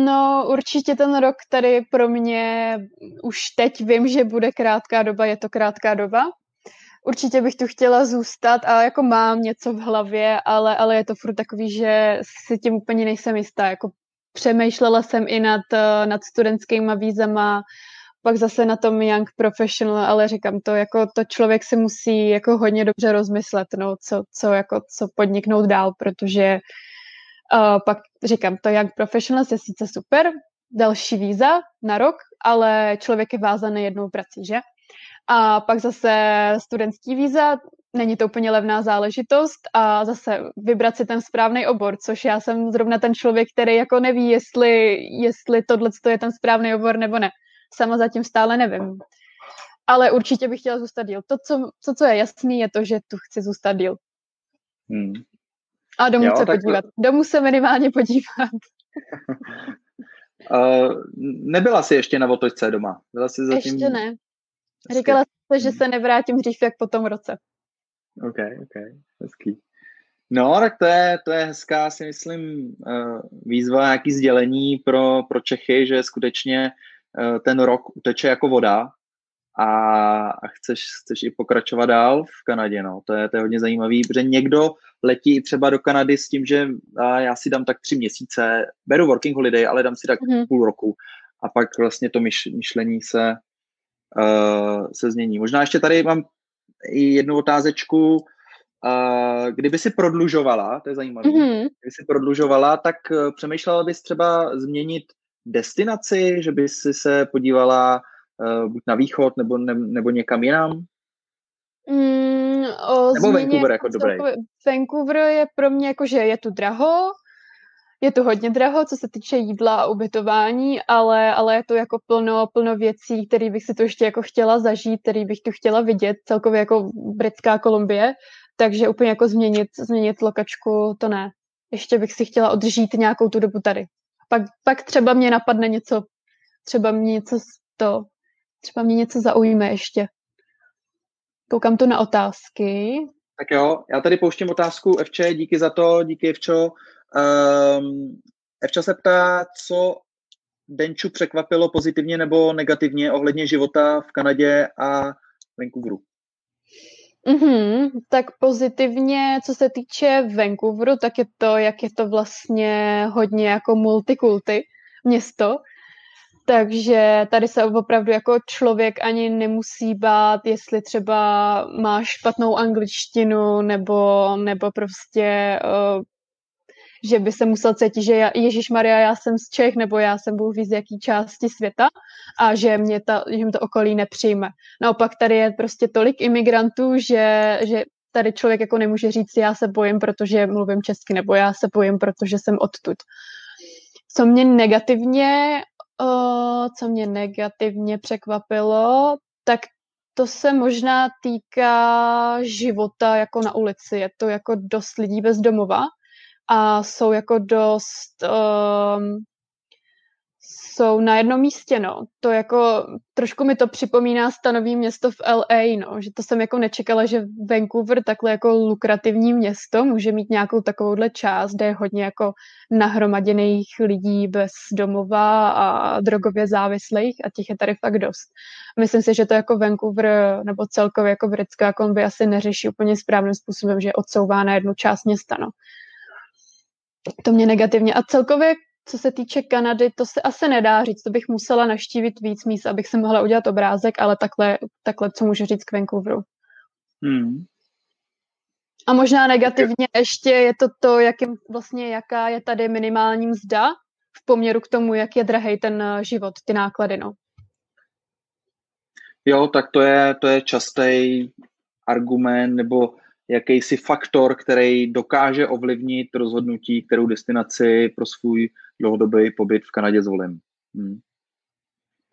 No, určitě ten rok tady pro mě už teď vím, že bude krátká doba, je to krátká doba. Určitě bych tu chtěla zůstat a jako mám něco v hlavě, ale, ale je to furt takový, že si tím úplně nejsem jistá. Jako přemýšlela jsem i nad, nad studentskýma vízama, pak zase na tom young professional, ale říkám to, jako to člověk si musí jako hodně dobře rozmyslet, no, co, co, jako, co podniknout dál, protože uh, pak říkám, to young professional je sice super, další víza na rok, ale člověk je vázaný jednou prací, že? A pak zase studentský víza, není to úplně levná záležitost a zase vybrat si ten správný obor, což já jsem zrovna ten člověk, který jako neví, jestli, jestli tohle je ten správný obor nebo ne sama zatím stále nevím. Ale určitě bych chtěla zůstat díl. To, co, to, co je jasný, je to, že tu chci zůstat díl. Hmm. A domů jo, se podívat. To... Domů se minimálně podívat. uh, nebyla jsi ještě na otočce doma? Byla jsi zatím... Ještě ne. Říkala jsi, že hmm. se nevrátím dřív, jak po tom roce. OK, OK, hezký. No, tak to je, to je hezká, si myslím, uh, výzva, nějaký sdělení pro, pro Čechy, že skutečně Eh, ten rok uteče jako voda a, a chceš, chceš i pokračovat dál v Kanadě. No. To, je, to je hodně zajímavý, protože někdo letí třeba do Kanady s tím, že já si dám tak tři měsíce, beru working holiday, ale dám si tak mm-hmm. půl roku a pak vlastně to myš, myšlení se, uh, se změní. Možná ještě tady mám i jednu otázečku, uh, kdyby si prodlužovala, to je zajímavé, mm-hmm. kdyby si prodlužovala, tak uh, přemýšlela bys třeba změnit destinaci, že by si se podívala uh, buď na východ nebo, ne, nebo někam jinam? Mm, o nebo Vancouver jako dobrý? Vancouver je pro mě jako, že je tu draho, je tu hodně draho, co se týče jídla a ubytování, ale, ale je to jako plno, plno věcí, které bych si tu ještě jako chtěla zažít, které bych tu chtěla vidět, celkově jako Britská Kolumbie, takže úplně jako změnit, změnit lokačku, to ne. Ještě bych si chtěla odžít nějakou tu dobu tady pak, pak třeba mě napadne něco, třeba mě něco to, třeba mě něco zaujme ještě. Koukám tu na otázky. Tak jo, já tady pouštím otázku Evče, díky za to, díky Evčo. Um, Evča se ptá, co Denču překvapilo pozitivně nebo negativně ohledně života v Kanadě a Vancouveru. Mm-hmm, tak pozitivně, co se týče Vancouveru, tak je to, jak je to vlastně hodně jako multikulty město. Takže tady se opravdu jako člověk ani nemusí bát, jestli třeba má špatnou angličtinu nebo, nebo prostě uh, že by se musel cítit, že Ježíš Maria, já jsem z Čech, nebo já jsem Bůh z jaký části světa a že mě, ta, že mě to okolí nepřijme. Naopak tady je prostě tolik imigrantů, že, že tady člověk jako nemůže říct, já se bojím, protože mluvím česky, nebo já se bojím, protože jsem odtud. Co mě negativně, o, co mě negativně překvapilo, tak to se možná týká života jako na ulici. Je to jako dost lidí bez domova a jsou jako dost um, jsou na jednom místě, no. To jako, trošku mi to připomíná stanový město v LA, no, že to jsem jako nečekala, že Vancouver, takhle jako lukrativní město, může mít nějakou takovouhle část, kde je hodně jako nahromaděných lidí bez domova a drogově závislých a těch je tady fakt dost. Myslím si, že to jako Vancouver nebo celkově jako Britská Kolumbie asi neřeší úplně správným způsobem, že odsouvá na jednu část města, no. To mě negativně. A celkově co se týče Kanady, to se asi nedá říct, to bych musela naštívit víc míst, abych se mohla udělat obrázek, ale takhle, takhle co můžu říct k Vancouveru. Hmm. A možná negativně ještě je to to, jakým, vlastně, jaká je tady minimální mzda v poměru k tomu, jak je drahý ten eh, život, ty náklady, no. Jo, tak to je, to je častý argument, nebo jakýsi faktor, který dokáže ovlivnit rozhodnutí, kterou destinaci pro svůj dlouhodobý pobyt v Kanadě zvolím. Hmm.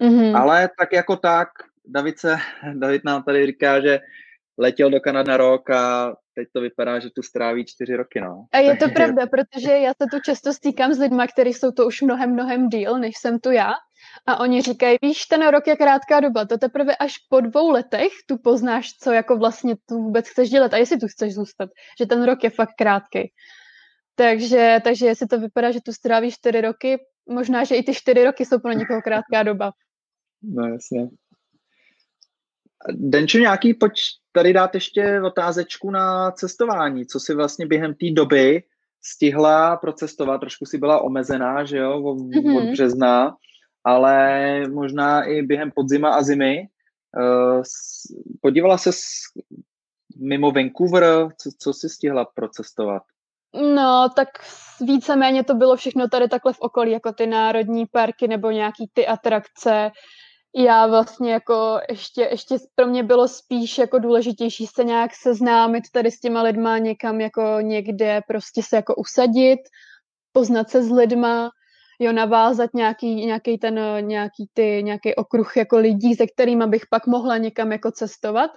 Mm-hmm. Ale tak jako tak, David, se, David nám tady říká, že letěl do Kanady na rok a teď to vypadá, že tu stráví čtyři roky, no. A je to pravda, protože já se tu často stýkám s lidmi, kteří jsou to už mnohem, mnohem díl, než jsem tu já. A oni říkají, víš, ten rok je krátká doba, to teprve až po dvou letech tu poznáš, co jako vlastně tu vůbec chceš dělat a jestli tu chceš zůstat, že ten rok je fakt krátký. Takže, takže jestli to vypadá, že tu strávíš čtyři roky, možná, že i ty čtyři roky jsou pro někoho krátká doba. No jasně. Denčo, nějaký, pojď tady dát ještě otázečku na cestování. Co si vlastně během té doby stihla procestovat? Trošku si byla omezená, že jo, od, mm-hmm. od března ale možná i během podzima a zimy. Uh, podívala se mimo Vancouver, co, co si stihla procestovat? No, tak víceméně to bylo všechno tady takhle v okolí, jako ty národní parky nebo nějaký ty atrakce. Já vlastně jako ještě, ještě pro mě bylo spíš jako důležitější se nějak seznámit tady s těma lidma někam jako někde prostě se jako usadit, poznat se s lidma, jo, navázat nějaký, nějaký ten, nějaký ty, nějaký okruh jako lidí, se kterými bych pak mohla někam jako cestovat.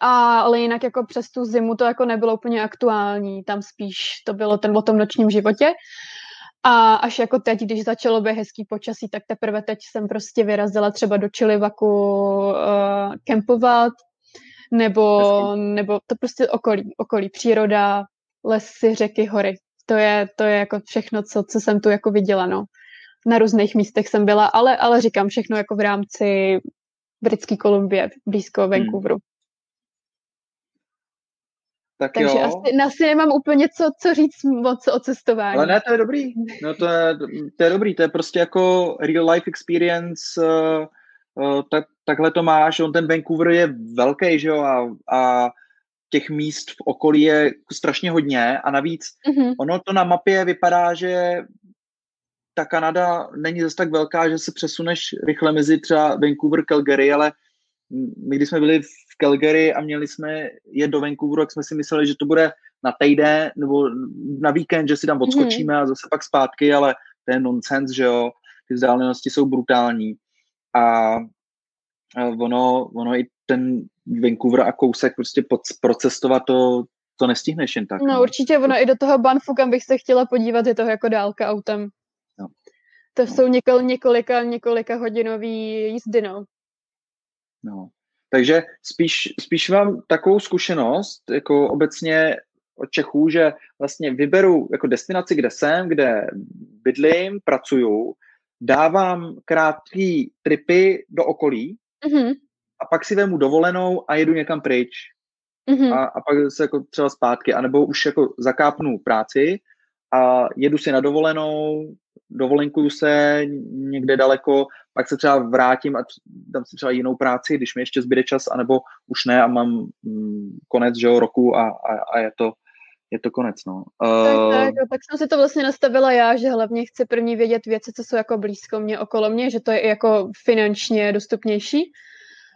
A, ale jinak jako přes tu zimu to jako nebylo úplně aktuální, tam spíš to bylo ten o tom nočním životě. A až jako teď, když začalo být hezký počasí, tak teprve teď jsem prostě vyrazila třeba do Čilivaku uh, kempovat, nebo, nebo to prostě okolí, okolí příroda, lesy, řeky, hory to je, to je jako všechno, co, co jsem tu jako viděla, no. Na různých místech jsem byla, ale, ale říkám všechno jako v rámci Britské Kolumbie, blízko hmm. Vancouveru. Hmm. Tak Takže jo. asi, asi nemám úplně co, co říct moc o cestování. Ale ne, to je dobrý. No to je, to je dobrý, to je prostě jako real life experience, uh, uh, tak, takhle to máš, on ten Vancouver je velký, že jo, a, a těch míst v okolí je strašně hodně a navíc mm-hmm. ono to na mapě vypadá, že ta Kanada není zase tak velká, že se přesuneš rychle mezi třeba Vancouver, Calgary, ale my když jsme byli v Calgary a měli jsme je do Vancouveru, tak jsme si mysleli, že to bude na týden nebo na víkend, že si tam odskočíme mm-hmm. a zase pak zpátky, ale to je nonsens, že jo, ty vzdálenosti jsou brutální a ono, ono i ten Vancouver a kousek prostě pod, procestovat to, to nestihneš jen tak. No, no určitě, ono i do toho Banfu, kam bych se chtěla podívat, je to jako dálka autem. No. To no. jsou několik, několika, několika hodinový jízdy, no. No. Takže spíš, spíš mám takovou zkušenost, jako obecně od Čechů, že vlastně vyberu jako destinaci, kde jsem, kde bydlím, pracuju, dávám krátký tripy do okolí, mm-hmm a pak si vemu dovolenou a jedu někam pryč. Mm-hmm. A, a pak se jako třeba zpátky, anebo už jako zakápnu práci a jedu si na dovolenou, dovolenkuju se někde daleko, pak se třeba vrátím a dám si třeba jinou práci, když mi ještě zbyde čas, anebo už ne a mám mm, konec že, roku a, a, a je to je to konec, no. Uh... Tak, tak, tak jsem si to vlastně nastavila já, že hlavně chci první vědět věci, co jsou jako blízko mě, okolo mě, že to je jako finančně dostupnější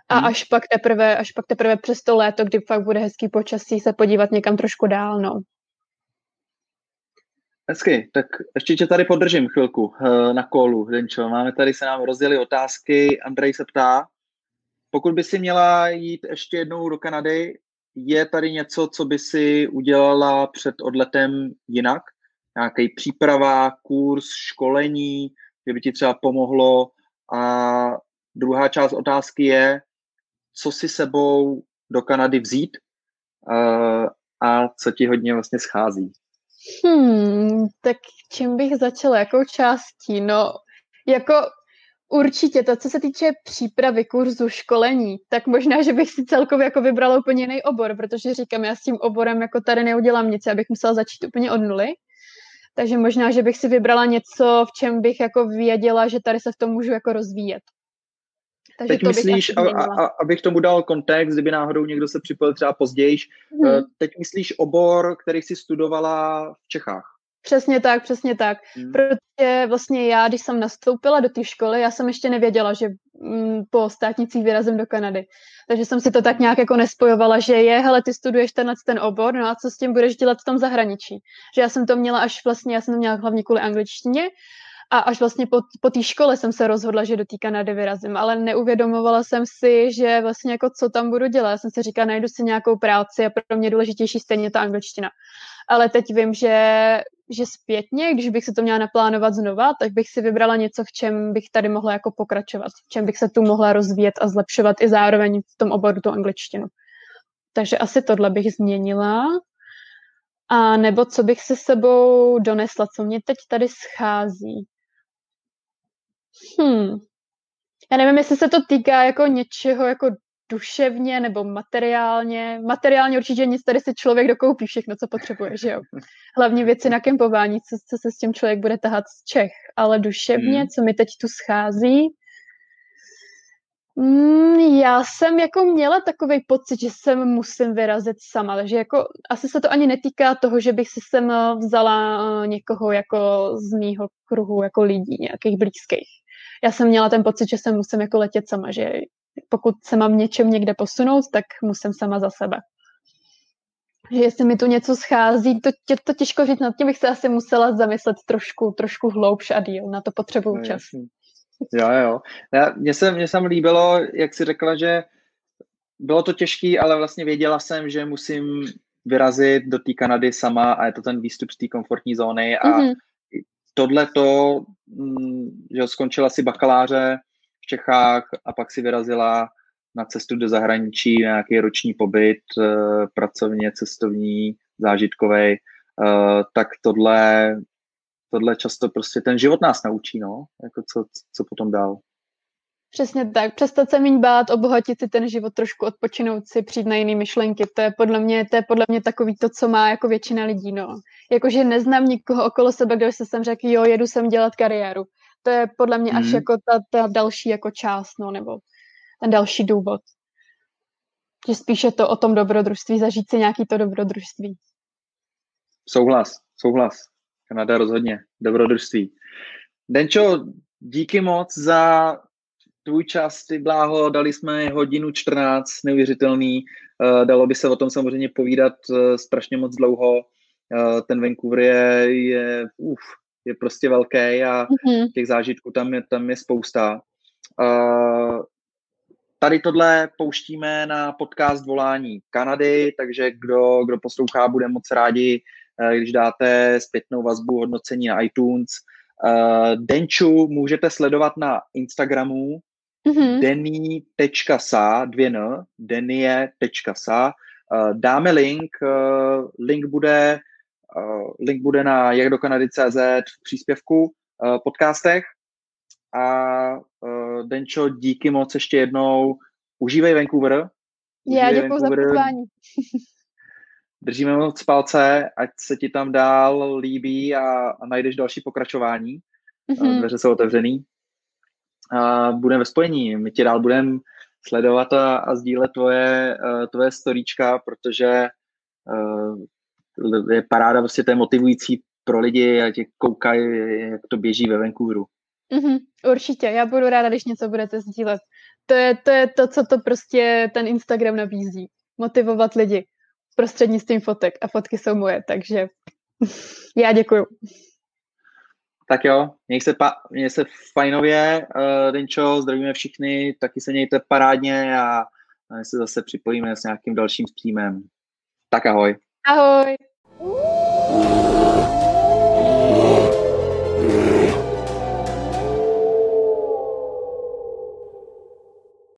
a hmm. až pak teprve, až pak teprve přes to léto, kdy fakt bude hezký počasí, se podívat někam trošku dál, no. Hezky, tak ještě tě tady podržím chvilku eh, na kolu, Denčo. Máme tady, se nám rozdělili otázky. Andrej se ptá, pokud by si měla jít ještě jednou do Kanady, je tady něco, co by si udělala před odletem jinak? Nějaký příprava, kurz, školení, kdyby ti třeba pomohlo. A druhá část otázky je, co si sebou do Kanady vzít a co ti hodně vlastně schází. Hmm, tak čím bych začala, jakou částí? No, jako určitě to, co se týče přípravy kurzu, školení, tak možná, že bych si celkově jako vybrala úplně jiný obor, protože říkám, já s tím oborem jako tady neudělám nic, abych musela začít úplně od nuly. Takže možná, že bych si vybrala něco, v čem bych jako věděla, že tady se v tom můžu jako rozvíjet. Takže teď myslíš, a, a, abych tomu dal kontext, kdyby náhodou někdo se připojil třeba později, hmm. teď myslíš obor, který jsi studovala v Čechách? Přesně tak, přesně tak. Hmm. Protože vlastně já, když jsem nastoupila do té školy, já jsem ještě nevěděla, že mm, po státnicích vyrazím do Kanady. Takže jsem si to tak nějak jako nespojovala, že je, hele, ty studuješ tenhle ten obor, no a co s tím budeš dělat v tom zahraničí. Že já jsem to měla až vlastně, já jsem to měla hlavně kvůli angličtině, a až vlastně po, po té škole jsem se rozhodla, že do té Kanady vyrazím, ale neuvědomovala jsem si, že vlastně jako co tam budu dělat. Já jsem si říkala, najdu si nějakou práci a pro mě důležitější stejně ta angličtina. Ale teď vím, že, že zpětně, když bych se to měla naplánovat znova, tak bych si vybrala něco, v čem bych tady mohla jako pokračovat, v čem bych se tu mohla rozvíjet a zlepšovat i zároveň v tom oboru tu angličtinu. Takže asi tohle bych změnila. A nebo co bych si sebou donesla, co mě teď tady schází. Hmm. Já nevím, jestli se to týká jako něčeho jako duševně nebo materiálně. Materiálně určitě nic, tady si člověk dokoupí všechno, co potřebuje, že jo. Hlavně věci na kempování, co, co se s tím člověk bude tahat z Čech. Ale duševně, hmm. co mi teď tu schází, Mm, já jsem jako měla takový pocit, že jsem musím vyrazit sama, takže jako asi se to ani netýká toho, že bych si sem vzala eh, někoho jako z mýho kruhu jako lidí, nějakých blízkých. Já jsem měla ten pocit, že jsem musím jako letět sama, že pokud se mám něčem někde posunout, tak musím sama za sebe. Že jestli mi tu něco schází, to, tě, to těžko říct, nad tím bych se asi musela zamyslet trošku, trošku hloubš a díl, na to potřebuju no, čas. Jasný. Jo, jo. Mně se, mně se líbilo, jak jsi řekla, že bylo to těžké, ale vlastně věděla jsem, že musím vyrazit do té Kanady sama a je to ten výstup z té komfortní zóny a mm-hmm. tohle to, mm, že skončila si bakaláře v Čechách a pak si vyrazila na cestu do zahraničí, nějaký roční pobyt, eh, pracovně, cestovní, zážitkový, eh, tak tohle tohle často prostě ten život nás naučí, no, jako co, co potom dál. Přesně tak, přestat se méně bát, obohatit si ten život, trošku odpočinout si, přijít na jiné myšlenky. To je podle mě, to je podle mě takový to, co má jako většina lidí, no. Jakože neznám nikoho okolo sebe, kdo se sem řekl, jo, jedu sem dělat kariéru. To je podle mě až mhm. jako ta, ta další jako část, no, nebo ten další důvod. Že spíše to o tom dobrodružství, zažít si nějaký to dobrodružství. Souhlas, souhlas. Kanada rozhodně, dobrodružství. Denčo, díky moc za tvůj čas, ty bláho, dali jsme hodinu 14, neuvěřitelný, uh, dalo by se o tom samozřejmě povídat uh, strašně moc dlouho, uh, ten Vancouver je, je, uf, je prostě velký a mm-hmm. těch zážitků tam je, tam je spousta. Uh, tady tohle pouštíme na podcast Volání Kanady, takže kdo, kdo poslouchá, bude moc rádi, Eh, když dáte zpětnou vazbu, hodnocení na iTunes. Eh, Denču můžete sledovat na Instagramu mm-hmm. denny.sa, dvě n, dennie.sa. Eh, dáme link, link bude, link bude na jakdokanady.cz v příspěvku podcastech. A Denčo, díky moc ještě jednou. Užívej Vancouver. Užívej Já děkuji za pozvání. Držíme moc palce, ať se ti tam dál líbí a, a najdeš další pokračování. Mm-hmm. Dveře jsou otevřený. A budeme ve spojení. My tě dál budeme sledovat a, a sdílet tvoje, tvoje storíčka, protože je paráda, prostě to je motivující pro lidi a tě koukají, jak to běží ve Vancouveru. Mm-hmm, určitě, já budu ráda, když něco budete sdílet. To je, to je to, co to prostě ten Instagram nabízí. Motivovat lidi prostřednictvím fotek a fotky jsou moje, takže já děkuju. Tak jo, měj se, pa, měj se fajnově, uh, Denčo, zdravíme všichni, taky se mějte parádně a a my se zase připojíme s nějakým dalším streamem. Tak ahoj. Ahoj.